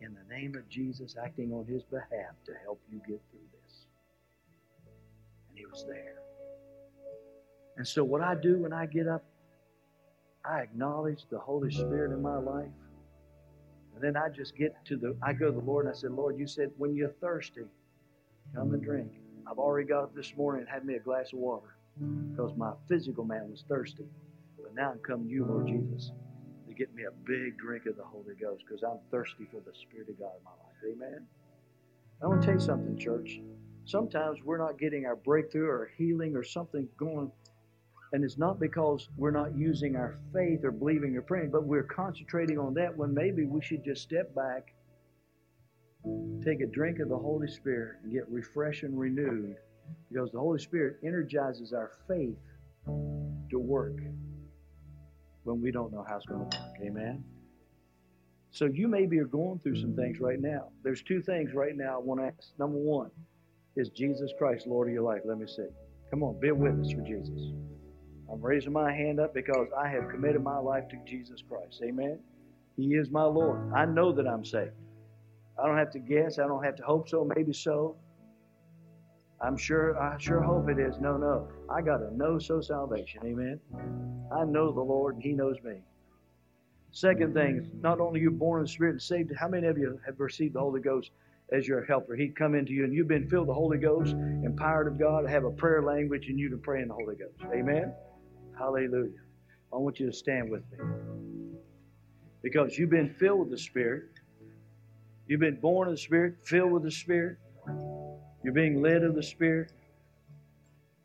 in the name of Jesus, acting on his behalf to help you get through this. And he was there. And so, what I do when I get up, I acknowledge the Holy Spirit in my life. And then I just get to the, I go to the Lord and I said, Lord, you said when you're thirsty, come and drink. I've already got up this morning and had me a glass of water because my physical man was thirsty. But now I'm coming to you, Lord Jesus, to get me a big drink of the Holy Ghost because I'm thirsty for the Spirit of God in my life. Amen. I want to tell you something, church. Sometimes we're not getting our breakthrough or healing or something going and it's not because we're not using our faith or believing or praying, but we're concentrating on that when maybe we should just step back, take a drink of the Holy Spirit, and get refreshed and renewed because the Holy Spirit energizes our faith to work when we don't know how it's going to work. Amen? So you maybe are going through some things right now. There's two things right now I want to ask. Number one, is Jesus Christ Lord of your life? Let me see. Come on, be a witness for Jesus. I'm raising my hand up because I have committed my life to Jesus Christ. Amen. He is my Lord. I know that I'm saved. I don't have to guess. I don't have to hope so. Maybe so. I'm sure. I sure hope it is. No, no. I got a know so salvation. Amen. I know the Lord, and He knows me. Second thing, not only you born in the Spirit and saved. How many of you have received the Holy Ghost as your helper? He'd come into you, and you've been filled with the Holy Ghost, empowered of God, have a prayer language, and you can pray in the Holy Ghost. Amen. Hallelujah. I want you to stand with me. Because you've been filled with the Spirit. You've been born of the Spirit, filled with the Spirit. You're being led of the Spirit.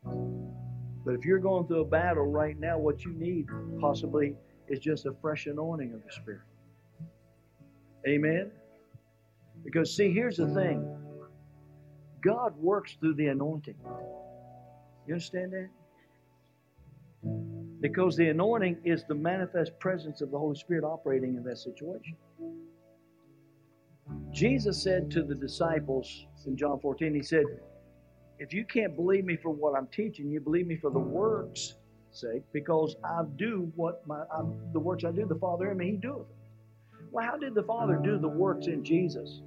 But if you're going through a battle right now, what you need possibly is just a fresh anointing of the Spirit. Amen? Because, see, here's the thing God works through the anointing. You understand that? Because the anointing is the manifest presence of the Holy Spirit operating in that situation. Jesus said to the disciples in John 14, He said, If you can't believe me for what I'm teaching, you believe me for the works' sake, because I do what my I, the works I do, the Father in me, He doeth. Well, how did the Father do the works in Jesus?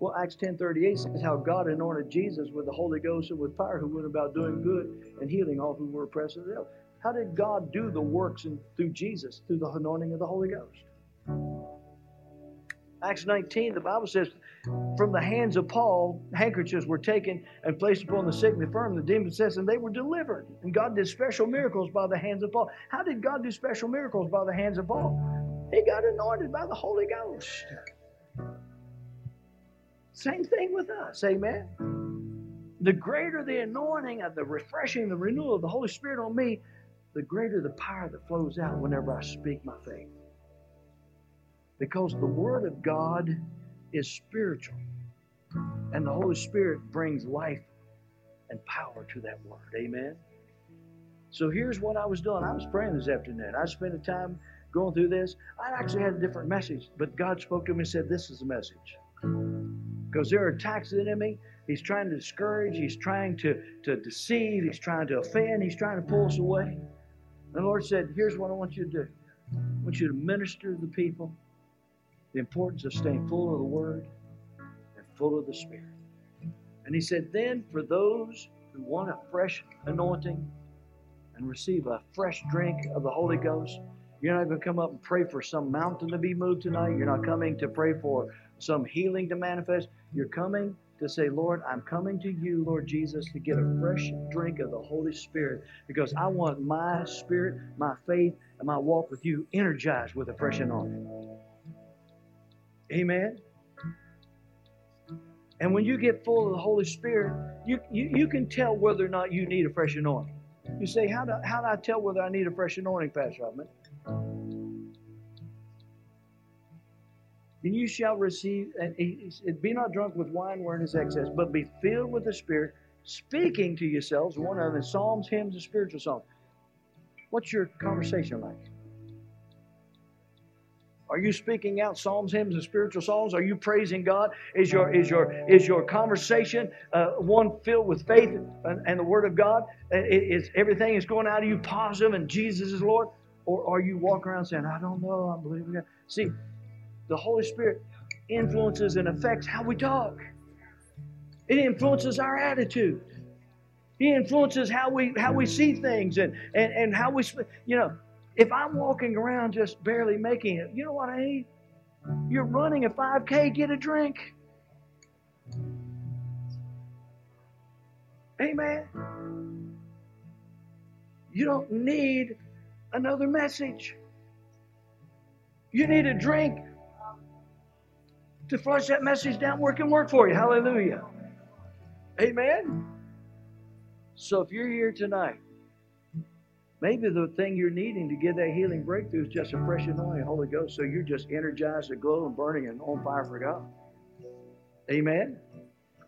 Well, Acts 10.38 says how God anointed Jesus with the Holy Ghost and with power, who went about doing good and healing all who were oppressed of the devil. How did God do the works in, through Jesus? Through the anointing of the Holy Ghost. Acts 19, the Bible says, from the hands of Paul, handkerchiefs were taken and placed upon the sick and infirm. The demon says, and they were delivered. And God did special miracles by the hands of Paul. How did God do special miracles by the hands of Paul? He got anointed by the Holy Ghost. Same thing with us, amen. The greater the anointing of the refreshing, the renewal of the Holy Spirit on me, the greater the power that flows out whenever I speak my faith. Because the Word of God is spiritual, and the Holy Spirit brings life and power to that Word. Amen. So here's what I was doing. I was praying this afternoon. I spent the time going through this. I actually had a different message, but God spoke to me and said, This is the message. Because there are attacks of the enemy. He's trying to discourage, he's trying to, to deceive, he's trying to offend, he's trying to pull us away. And the Lord said, Here's what I want you to do I want you to minister to the people the importance of staying full of the Word and full of the Spirit. And He said, Then for those who want a fresh anointing and receive a fresh drink of the Holy Ghost, you're not going to come up and pray for some mountain to be moved tonight. You're not coming to pray for some healing to manifest. You're coming to say, Lord, I'm coming to you, Lord Jesus, to get a fresh drink of the Holy Spirit because I want my spirit, my faith, and my walk with you energized with a fresh anointing. Amen. And when you get full of the Holy Spirit, you, you, you can tell whether or not you need a fresh anointing. You say, how do, how do I tell whether I need a fresh anointing, Pastor Huffman? And you shall receive, and Be not drunk with wine wherein is excess, but be filled with the Spirit, speaking to yourselves one another psalms, hymns, and spiritual songs. What's your conversation like? Are you speaking out psalms, hymns, and spiritual songs? Are you praising God? Is your is your is your conversation uh, one filled with faith and, and, the Word of God? Is everything is going out of you positive and Jesus is Lord? Or are you walking around saying, "I don't know, I'm believing God"? See, the Holy Spirit influences and affects how we talk. It influences our attitude. He influences how we how we see things and and, and how we you know if I'm walking around just barely making it, you know what I need? You're running a 5K, get a drink. Amen. You don't need another message. You need a drink to flush that message down where it can work for you. Hallelujah. Amen. So if you're here tonight, maybe the thing you're needing to get that healing breakthrough is just a fresh anointing Holy Ghost. So you're just energized, and burning and on fire for God. Amen.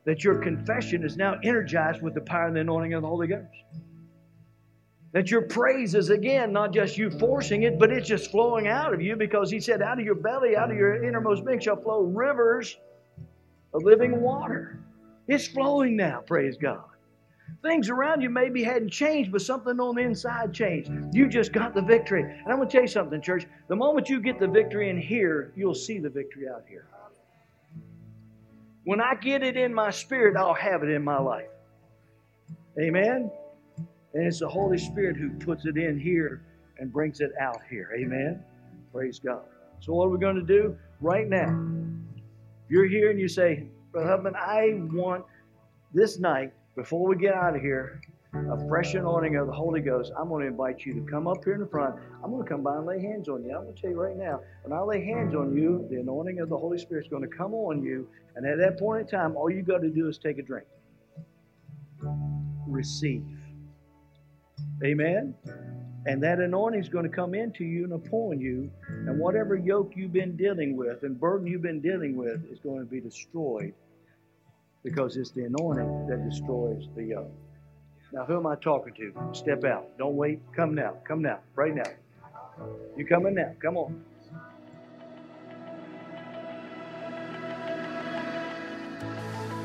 That your confession is now energized with the power and the anointing of the Holy Ghost. That your praise is again not just you forcing it, but it's just flowing out of you because He said, out of your belly, out of your innermost being shall flow rivers of living water. It's flowing now, praise God. Things around you maybe hadn't changed, but something on the inside changed. You just got the victory. And I'm going to tell you something, church. The moment you get the victory in here, you'll see the victory out here. When I get it in my spirit, I'll have it in my life. Amen? And it's the Holy Spirit who puts it in here and brings it out here. Amen. Praise God. So, what are we going to do right now? If you're here and you say, Brother Huffman, I want this night, before we get out of here, a fresh anointing of the Holy Ghost, I'm going to invite you to come up here in the front. I'm going to come by and lay hands on you. I'm going to tell you right now, when I lay hands on you, the anointing of the Holy Spirit is going to come on you. And at that point in time, all you got to do is take a drink. Receive. Amen? And that anointing is going to come into you and upon you. And whatever yoke you've been dealing with and burden you've been dealing with is going to be destroyed because it's the anointing that destroys the yoke. Now, who am I talking to? Step out. Don't wait. Come now. Come now. Right now. You coming now. Come on.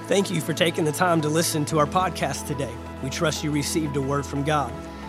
Thank you for taking the time to listen to our podcast today. We trust you received a word from God.